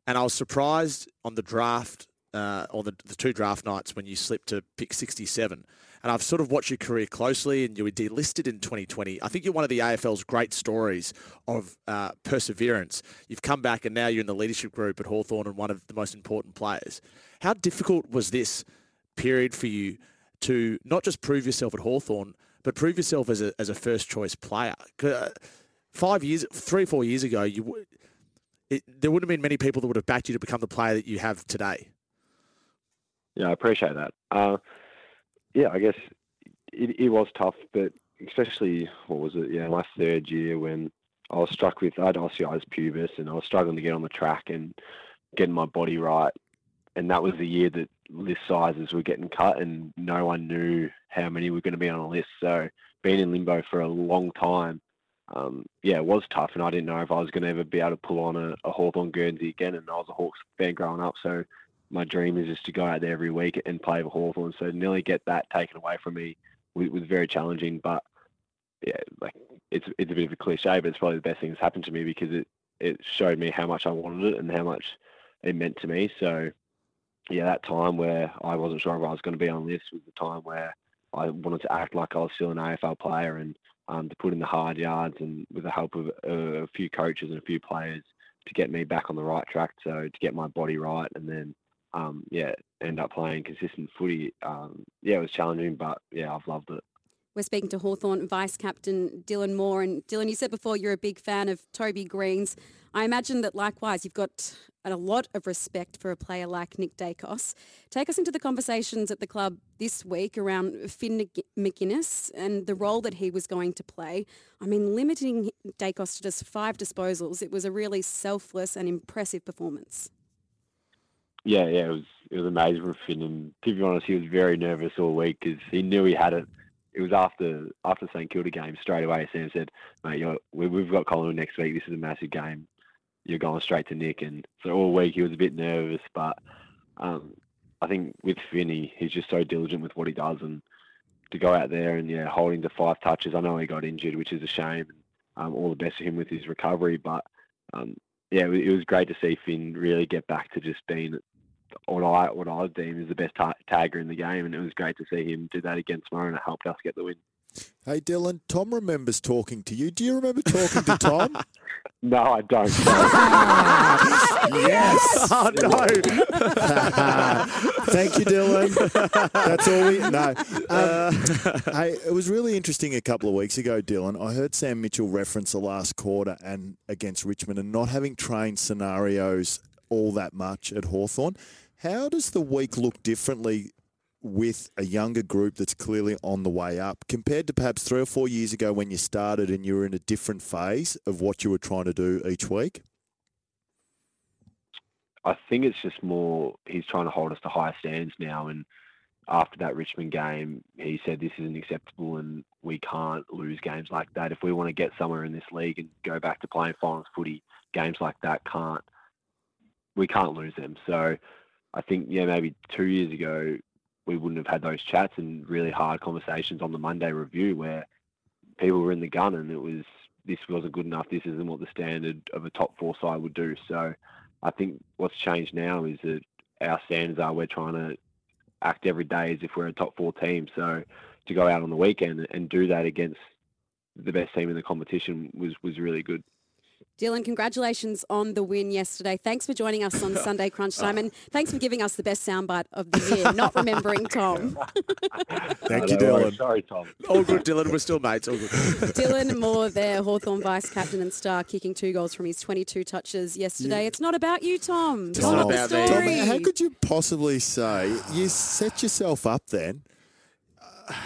And I was surprised on the draft, uh, or the, the two draft nights when you slipped to pick 67. And I've sort of watched your career closely, and you were delisted in 2020. I think you're one of the AFL's great stories of uh, perseverance. You've come back, and now you're in the leadership group at Hawthorn and one of the most important players. How difficult was this period for you to not just prove yourself at Hawthorn, but prove yourself as a, as a first choice player? uh, Five years, three or four years ago, you it, there wouldn't have been many people that would have backed you to become the player that you have today. Yeah, I appreciate that. Uh, yeah, I guess it, it was tough, but especially what was it? Yeah, my third year when I was struck with I had osteitis pubis and I was struggling to get on the track and getting my body right. And that was the year that list sizes were getting cut and no one knew how many were going to be on a list. So being in limbo for a long time, um, yeah, it was tough. And I didn't know if I was going to ever be able to pull on a, a Hawthorn Guernsey again. And I was a Hawks fan growing up. So my dream is just to go out there every week and play for Hawthorn. So nearly get that taken away from me was, was very challenging. But yeah, like it's it's a bit of a cliche, but it's probably the best thing that's happened to me because it it showed me how much I wanted it and how much it meant to me. So yeah, that time where I wasn't sure if I was going to be on this was the time where I wanted to act like I was still an AFL player and um, to put in the hard yards and with the help of a, a few coaches and a few players to get me back on the right track. So to get my body right and then um, yeah, end up playing consistent footy. Um, yeah, it was challenging, but yeah, I've loved it. We're speaking to Hawthorn Vice Captain Dylan Moore. And Dylan, you said before you're a big fan of Toby Greene's. I imagine that likewise you've got a lot of respect for a player like Nick Daicos. Take us into the conversations at the club this week around Finn Maginness and the role that he was going to play. I mean, limiting Daicos to just five disposals, it was a really selfless and impressive performance. Yeah, yeah, it was it was amazing for Finn. And to be honest, he was very nervous all week because he knew he had it it was after after St Kilda game straight away. Sam said, "Mate, we, have got Collingwood next week. This is a massive game. You're going straight to Nick." And so all week he was a bit nervous, but um, I think with Finney, he's just so diligent with what he does, and to go out there and yeah, holding to five touches. I know he got injured, which is a shame. Um, all the best for him with his recovery, but um, yeah, it was great to see Finn really get back to just being what I what I deem is the best ta- tagger in the game, and it was great to see him do that against Murray, and it helped us get the win. Hey Dylan, Tom remembers talking to you. Do you remember talking to Tom? [LAUGHS] no, I don't. [LAUGHS] yes. [LAUGHS] Oh no. Thank you, Dylan. That's all we no. Um, hey, it was really interesting a couple of weeks ago, Dylan. I heard Sam Mitchell reference the last quarter and against Richmond and not having trained scenarios all that much at Hawthorn. How does the week look differently with a younger group that's clearly on the way up compared to perhaps three or four years ago when you started and you were in a different phase of what you were trying to do each week? I think it's just more he's trying to hold us to higher standards now. And after that Richmond game, he said this isn't acceptable and we can't lose games like that. If we want to get somewhere in this league and go back to playing finals footy, games like that can't we can't lose them. So I think yeah maybe two years ago we wouldn't have had those chats and really hard conversations on the Monday review where people were in the gun and it was this wasn't good enough. This isn't what the standard of a top four side would do. So I think what's changed now is that our standards are we're trying to act every day as if we're a top four team. So to go out on the weekend and do that against the best team in the competition was was really good. Dylan, congratulations on the win yesterday. Thanks for joining us on [LAUGHS] Sunday Crunch Time, and thanks for giving us the best soundbite of the year, not [LAUGHS] remembering Tom. [LAUGHS] Thank you, Dylan. Sorry, Tom. All good, Dylan. We're still mates. All good. Dylan Moore there, Hawthorn vice captain and star, kicking two goals from his 22 touches yesterday. Yeah. It's not about you, Tom. It's not the about me. story. Tom, how could you possibly say you set yourself up then?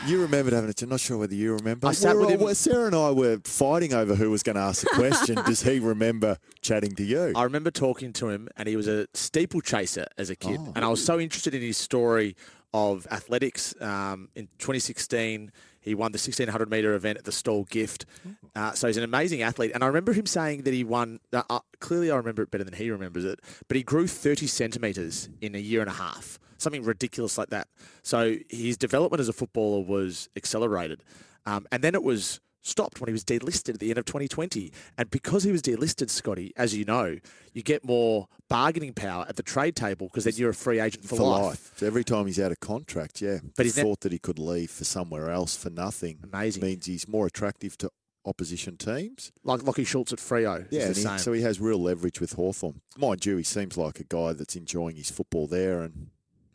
You remembered having it. I'm not sure whether you remember. I sat with him- well, Sarah and I were fighting over who was going to ask the question. [LAUGHS] Does he remember chatting to you? I remember talking to him, and he was a steeplechaser as a kid, Oh. and I was so interested in his story of athletics. Um, in 2016, he won the 1600 meter event at the Stawell Gift. Uh, so he's an amazing athlete, and I remember him saying that he won. Uh, uh, clearly, I remember it better than he remembers it, but he grew 30 centimeters in a year and a half, something ridiculous like that. So his development as a footballer was accelerated, um, and then it was stopped when he was delisted at the end of 2020. And because he was delisted, Scotty, as you know, you get more bargaining power at the trade table because then you're a free agent for, for life. life. So every time he's out of contract, yeah. But he thought that he could leave for somewhere else for nothing. Amazing. Means he's more attractive to opposition teams. Like Lockie Schultz at Freo. Yeah, he, so he has real leverage with Hawthorn. Mind you, he seems like a guy that's enjoying his football there, and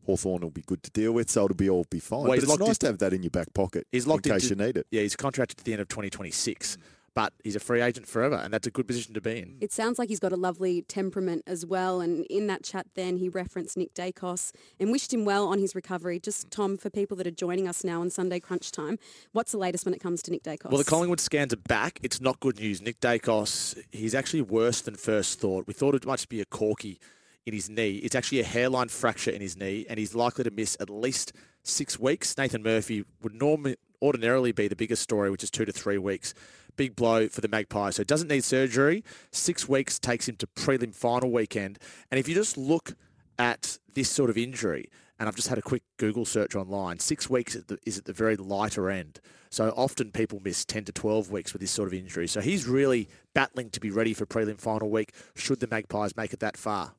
Hawthorn will be good to deal with, so it'll be all be fine. Well, but it's nice in- to have that in your back pocket He's locked in case into- you need it. Yeah, he's contracted to the end of 2026. Mm. but he's a free agent forever, and that's a good position to be in. It sounds like he's got a lovely temperament as well. And in that chat, then he referenced Nick Daicos and wished him well on his recovery. Just Tom, for people that are joining us now on Sunday Crunch Time, what's the latest when it comes to Nick Daicos? Well, the Collingwood scans are back. It's not good news. Nick Daicos, he's actually worse than first thought. We thought it might just be a corky in his knee. It's actually a hairline fracture in his knee, and he's likely to miss at least six weeks. Nathan Murphy would normally ordinarily be the biggest story, which is two to three weeks. Big blow for the Magpies. So it doesn't need surgery. Six weeks takes him to prelim final weekend. And if you just look at this sort of injury, and I've just had a quick Google search online, six weeks is at the very lighter end. So often people miss 10 to 12 weeks with this sort of injury. So he's really battling to be ready for prelim final week should the Magpies make it that far.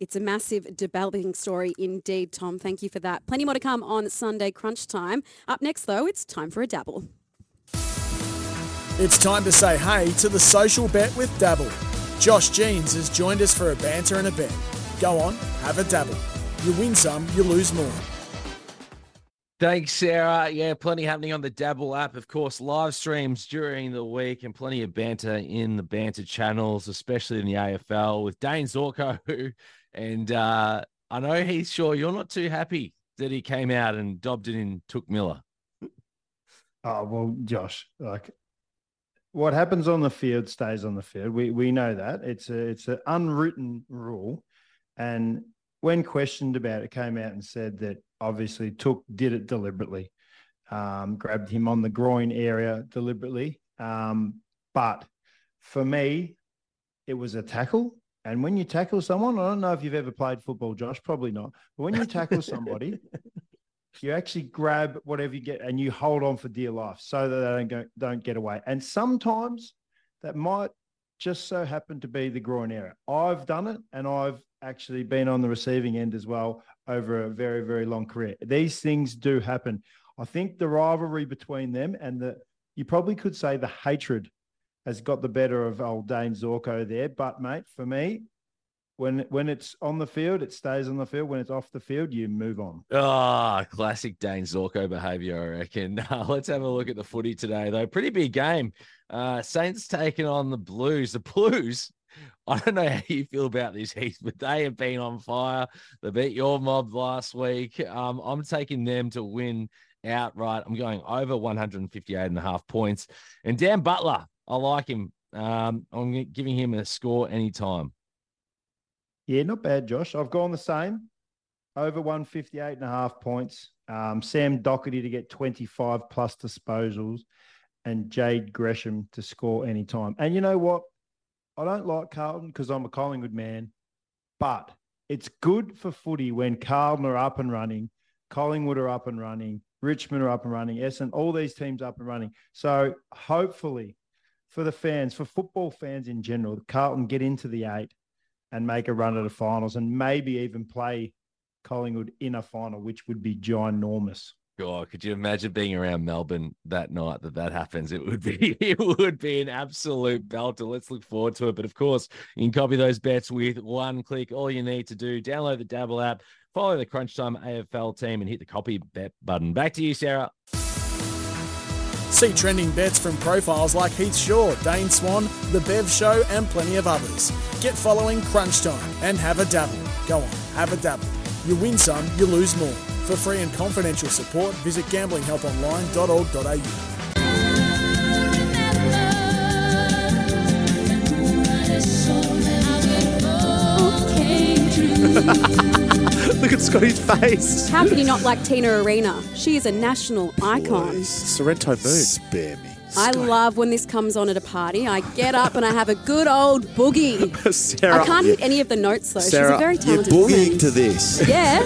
It's a massive developing story indeed, Tom. Thank you for that. Plenty more to come on Sunday Crunch Time. Up next, though, it's time for a dabble. It's time to say hey to the social bet with Dabble. Josh Jeans has joined us for a banter and a bet. Go on, have a dabble. You win some, you lose more. Thanks, Sarah. Yeah, plenty happening on the Dabble app. Of course, live streams during the week and plenty of banter in the banter channels, especially in the AFL with Dayne Zorko, [LAUGHS] and uh, I know he's sure you're not too happy that he came out and dobbed it in Touk Miller. [LAUGHS] Oh well, Josh, like what happens on the field stays on the field. We we know that it's a it's an unwritten rule, and when questioned about it, came out and said that obviously Touk did it deliberately, um, grabbed him on the groin area deliberately. Um, but for me, it was a tackle. And when you tackle someone, I don't know if you've ever played football, Josh, probably not. But when you tackle somebody, [LAUGHS] you actually grab whatever you get and you hold on for dear life so that they don't go, don't get away. And sometimes that might just so happen to be the groin area. I've done it and I've actually been on the receiving end as well over a very, very long career. These things do happen. I think the rivalry between them and the you probably could say the hatred has got the better of old Dayne Zorko there. But mate, for me, when when it's on the field, it stays on the field. When it's off the field, you move on. Ah, oh, classic Dayne Zorko behaviour, I reckon. [LAUGHS] Uh, let's have a look at the footy today, though. Pretty big game. Uh, Saints taking on the Blues. The Blues. [LAUGHS] I don't know how you feel about this, Heath, but they have been on fire. They beat your mob last week. Um, I'm taking them to win outright. I'm going over 158 and a half points. And Dan Butler, I like him. Um, I'm giving him a score anytime. Yeah, not bad, Josh. I've gone the same. Over 158 and a half points. Um, Sam Docherty to get 25 plus disposals and Jade Gresham to score anytime. And you know what? I don't like Carlton because I'm a Collingwood man, but it's good for footy when Carlton are up and running, Collingwood are up and running, Richmond are up and running, Essendon, all these teams up and running. So hopefully for the fans, for football fans in general, Carlton get into the eight and make a run at the finals and maybe even play Collingwood in a final, which would be ginormous. God, could you imagine being around Melbourne that night that that happens? It would be [LAUGHS] it would be an absolute belter. Let's look forward to it. But of course, you can copy those bets with one click. All you need to do: download the Dabble app, follow the Crunch Time AFL team, and hit the copy bet button. Back to you, Sarah. See trending bets from profiles like Heath Shaw, Dane Swan, The Bev Show, and plenty of others. Get following Crunch Time and have a dabble. Go on, have a dabble. You win some, you lose more. For free and confidential support, visit gamblinghelponline.org.au. [LAUGHS] Look at Scotty's face. How can you not like Tina Arena? She is a national icon. Sorrento Moon. Spare me. I love when this comes on at a party. I get up and I have a good old boogie. [LAUGHS] Sarah, I can't hit any of the notes though. Sarah, She's a very You're talented boogieing woman. to this. Yeah.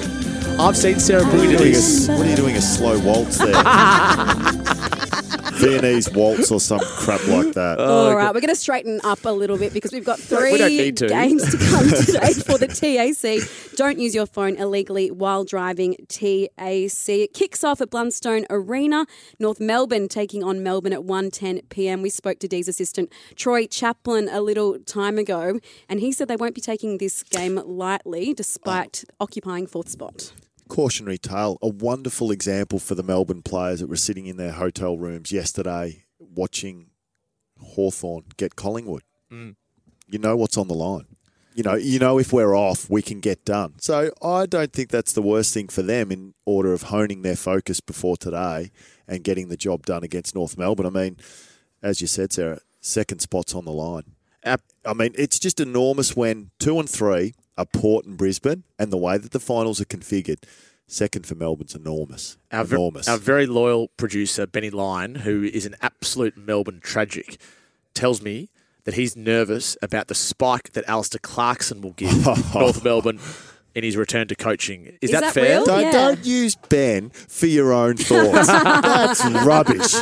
I've seen Sarah What are, Boogie do doing a, this. what are you doing a slow waltz there? [LAUGHS] Viennese waltz or some crap like that. Oh, All right, we're going to straighten up a little bit because we've got [LAUGHS] We three don't need to. games to come today for the TAC. Don't use your phone illegally while driving TAC. It kicks off at Blundstone Arena, North Melbourne taking on Melbourne at 1.10 p.m. We spoke to Dee's assistant Troy Chaplin a little time ago, and he said they won't be taking this game lightly despite occupying fourth spot. Cautionary tale, a wonderful example for the Melbourne players that were sitting in their hotel rooms yesterday watching Hawthorn get Collingwood. Mm. You know what's on the line. You know, you know if we're off, we can get done. So I don't think that's the worst thing for them in order of honing their focus before today and getting the job done against North Melbourne. I mean, as you said, Sarah, second spot's on the line. I mean, it's just enormous when two and three are Port and Brisbane, and the way that the finals are configured, second for Melbourne's enormous. Our, ver- enormous. our very loyal producer, Benny Lyon, who is an absolute Melbourne tragic, tells me that he's nervous about the spike that Alastair Clarkson will give [LAUGHS] North Melbourne in his return to coaching. Is, Is that, that fair? real? Don't, Yeah. don't use Ben for your own thoughts. [LAUGHS] That's rubbish.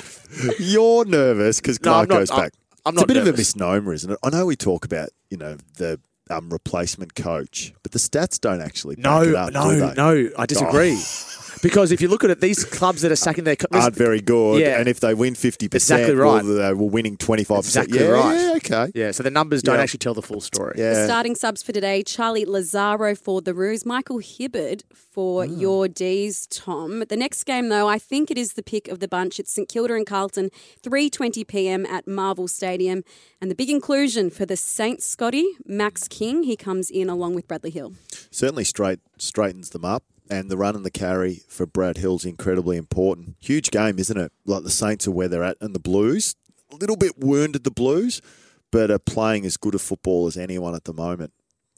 You're nervous because Clark I'm not- goes I'm- back. I'm it's not a bit of a misnomer, isn't it? I know we talk about you know the um, replacement coach, but the stats don't actually back No, it up, do no, they? no. I disagree. [LAUGHS] Because if you look at it, these clubs that are sacking their co- aren't very good, Yeah. and if they win fifty percent, Exactly right. well, they were winning twenty five percent. Exactly Yeah, right. yeah, okay. Yeah, so the numbers don't Yeah. actually tell the full story. Yeah. Starting subs for today Charlie Lazzaro for the Roos, Michael Hibberd for Hmm. your D's, Tom. The next game, though, I think it is the pick of the bunch. It's St Kilda and Carlton, 3.20 p.m. at Marvel Stadium. And the big inclusion for the Saints, Scotty, Max King. He comes in along with Bradley Hill. certainly straight straightens them up. And the run and the carry for Brad Hill's incredibly important. Huge game, isn't it? Like the Saints are where they're at, and the Blues a little bit wounded. The Blues, but are playing as good a football as anyone at the moment.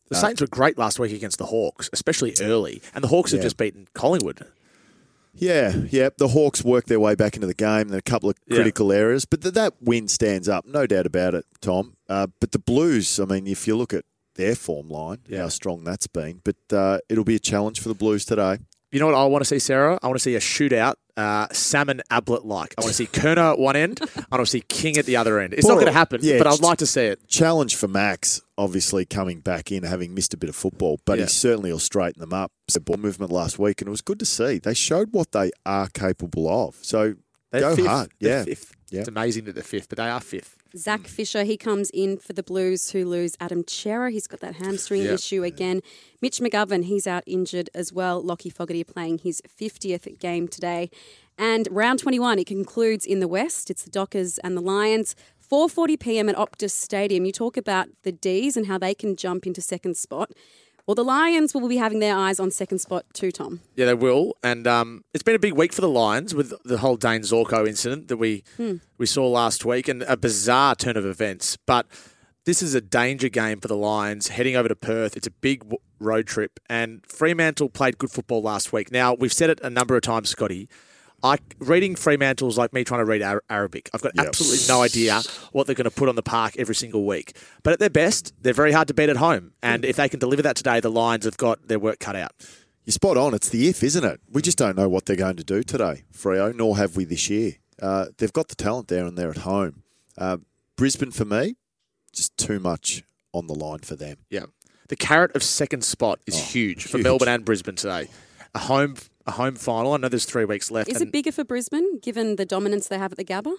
The Uh, Saints were great last week against the Hawks, especially early. And the Hawks have just beaten Collingwood. Yeah, yeah. The Hawks worked their way back into the game. There are a couple of Yeah. critical areas, but th- that win stands up, no doubt about it, Tom. Uh, but the Blues, I mean, if you look at their form line, how strong that's been, but uh, it'll be a challenge for the Blues today. You know what I want to see, Sarah? I want to see a shootout, uh, salmon ablet like. I want to see Curnow at one end. And I want to see King at the other end. It's not going to happen, yeah, but I'd like to see it. Challenge for Max, obviously coming back in, having missed a bit of football, but Yeah. he certainly will straighten them up. The ball movement last week, and it was good to see. They showed what they are capable of. So They're go fifth. hard. Yeah. fifth. Yeah. It's amazing that they're fifth, but they are fifth. Zac mm. Fisher, he comes in for the Blues who lose Adam Cerra. He's got that hamstring Yeah. issue again. Mitch McGovern, he's out injured as well. Lachie Fogarty playing his 50th game today. And round 21, it concludes in the West. It's the Dockers and the Lions. 4:40 p.m. at Optus Stadium. You talk about the D's and how they can jump into second spot. Well, the Lions will be having their eyes on second spot too, Tom. Yeah, they will. And um, it's been a big week for the Lions with the whole Dayne Zorko incident that we Hmm. we saw last week and a bizarre turn of events. But this is a danger game for the Lions heading over to Perth. It's a big w- road trip. And Fremantle played good football last week. Now, we've said it a number of times, Scotty. I, reading Fremantle is like me trying to read Ar- Arabic. I've got absolutely no idea what they're going to put on the park every single week. But at their best, they're very hard to beat at home. And if they can deliver that today, the Lions have got their work cut out. You're spot on. It's the if, isn't it? We just don't know what they're going to do today, Freo, nor have we this year. Uh, they've got the talent there and they're at home. Uh, Brisbane, for me, just too much on the line for them. Yeah. The carrot of second spot is huge for. Melbourne and Brisbane today. A home a home final. I know there's three weeks left. Is it bigger for Brisbane given the dominance they have at the Gabba?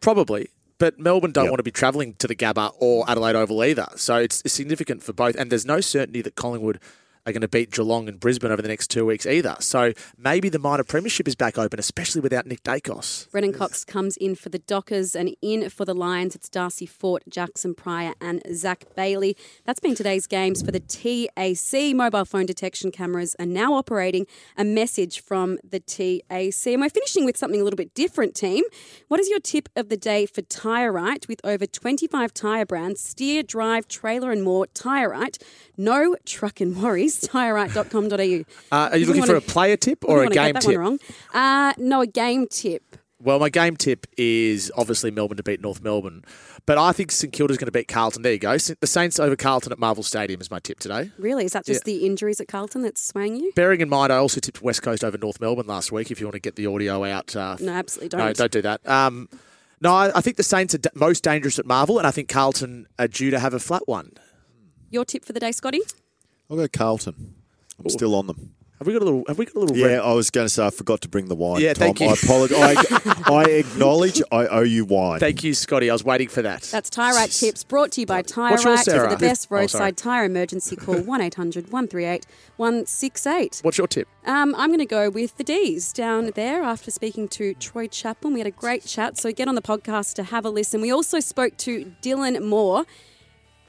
Probably. But Melbourne don't want to be travelling to the Gabba or Adelaide Oval either. So it's, it's significant for both. And there's no certainty that Collingwood are going to beat Geelong and Brisbane over the next two weeks either. So maybe the minor premiership is back open, especially without Nick Daicos. Brennan Cox comes in for the Dockers and in for the Lions. It's Darcy Fort, Jaxon Prior, and Zac Bailey. That's been today's games for the TAC. Mobile phone detection cameras are now operating. A message from the TAC. And we're finishing with something a little bit different, team. What is your tip of the day for Tyre Right? With over 25 tyre brands, steer, drive, trailer, and more, Tyre Right. No truck and TyreRight.com.au. Uh, are you looking for a player tip or a game tip? Uh, no, a game tip. Well, my game tip is obviously Melbourne to beat North Melbourne, but I think St Kilda's going to beat Carlton. There you go. The Saints over Carlton at Marvel Stadium is my tip today. Really? Is that just the injuries at Carlton that's swaying you? Bearing in mind, I also tipped West Coast over North Melbourne last week. If you want to get the audio out, uh, No, absolutely don't. No, don't do that. Um, no, I, I think the Saints are d- most dangerous at Marvel, and I think Carlton are due to have a flat one. Your tip for the day, Scotty? I'll go Carlton. I'm still on them. Have we got a little? Have we got a little? Yeah, red- I was going to say I forgot to bring the wine. Yeah, Tom. thank you. I [LAUGHS] apologize. I, I acknowledge I owe you wine. Thank you, Scotty. I was waiting for that. That's Tire Rack Tips brought to you by Tire What's yours, Rack. For the best [LAUGHS] Oh, roadside tyre emergency, call 1 800 138 168. What's your tip? Um, I'm going to go with the D's down there after speaking to Troy Chaplin. We had a great chat, so get on the podcast to have a listen. We also spoke to Dylan Moore.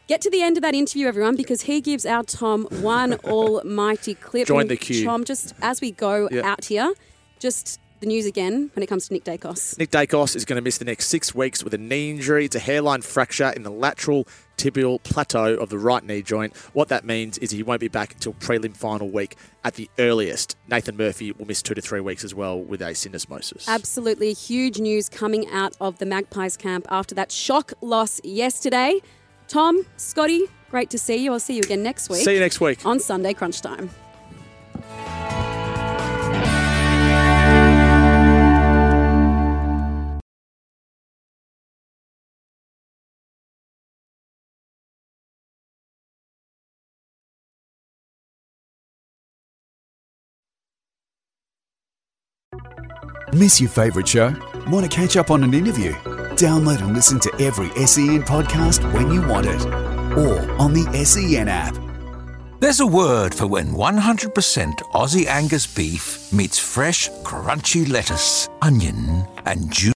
Get to the end of that interview, everyone, because he gives our Tom one [LAUGHS] almighty clip. Join the queue. Tom, just as we go Yeah. out here, just the news again when it comes to Nick Daicos. Nick Daicos is going to miss the next six weeks with a knee injury. It's a hairline fracture in the lateral tibial plateau of the right knee joint. What that means is he won't be back until prelim final week at the earliest. Nathan Murphy will miss two to three weeks as well with a syndesmosis. Absolutely huge news coming out of the Magpies camp after that shock loss yesterday. Tom, Scotty, great to see you. I'll see you again next week. See you next week. On Sunday Crunch Time. Miss your favourite show? Want to catch up on an interview? Download and listen to every SEN podcast when you want it. Or on the SEN app. There's a word for when 100% Aussie Angus beef meets fresh, crunchy lettuce, onion, and juicy.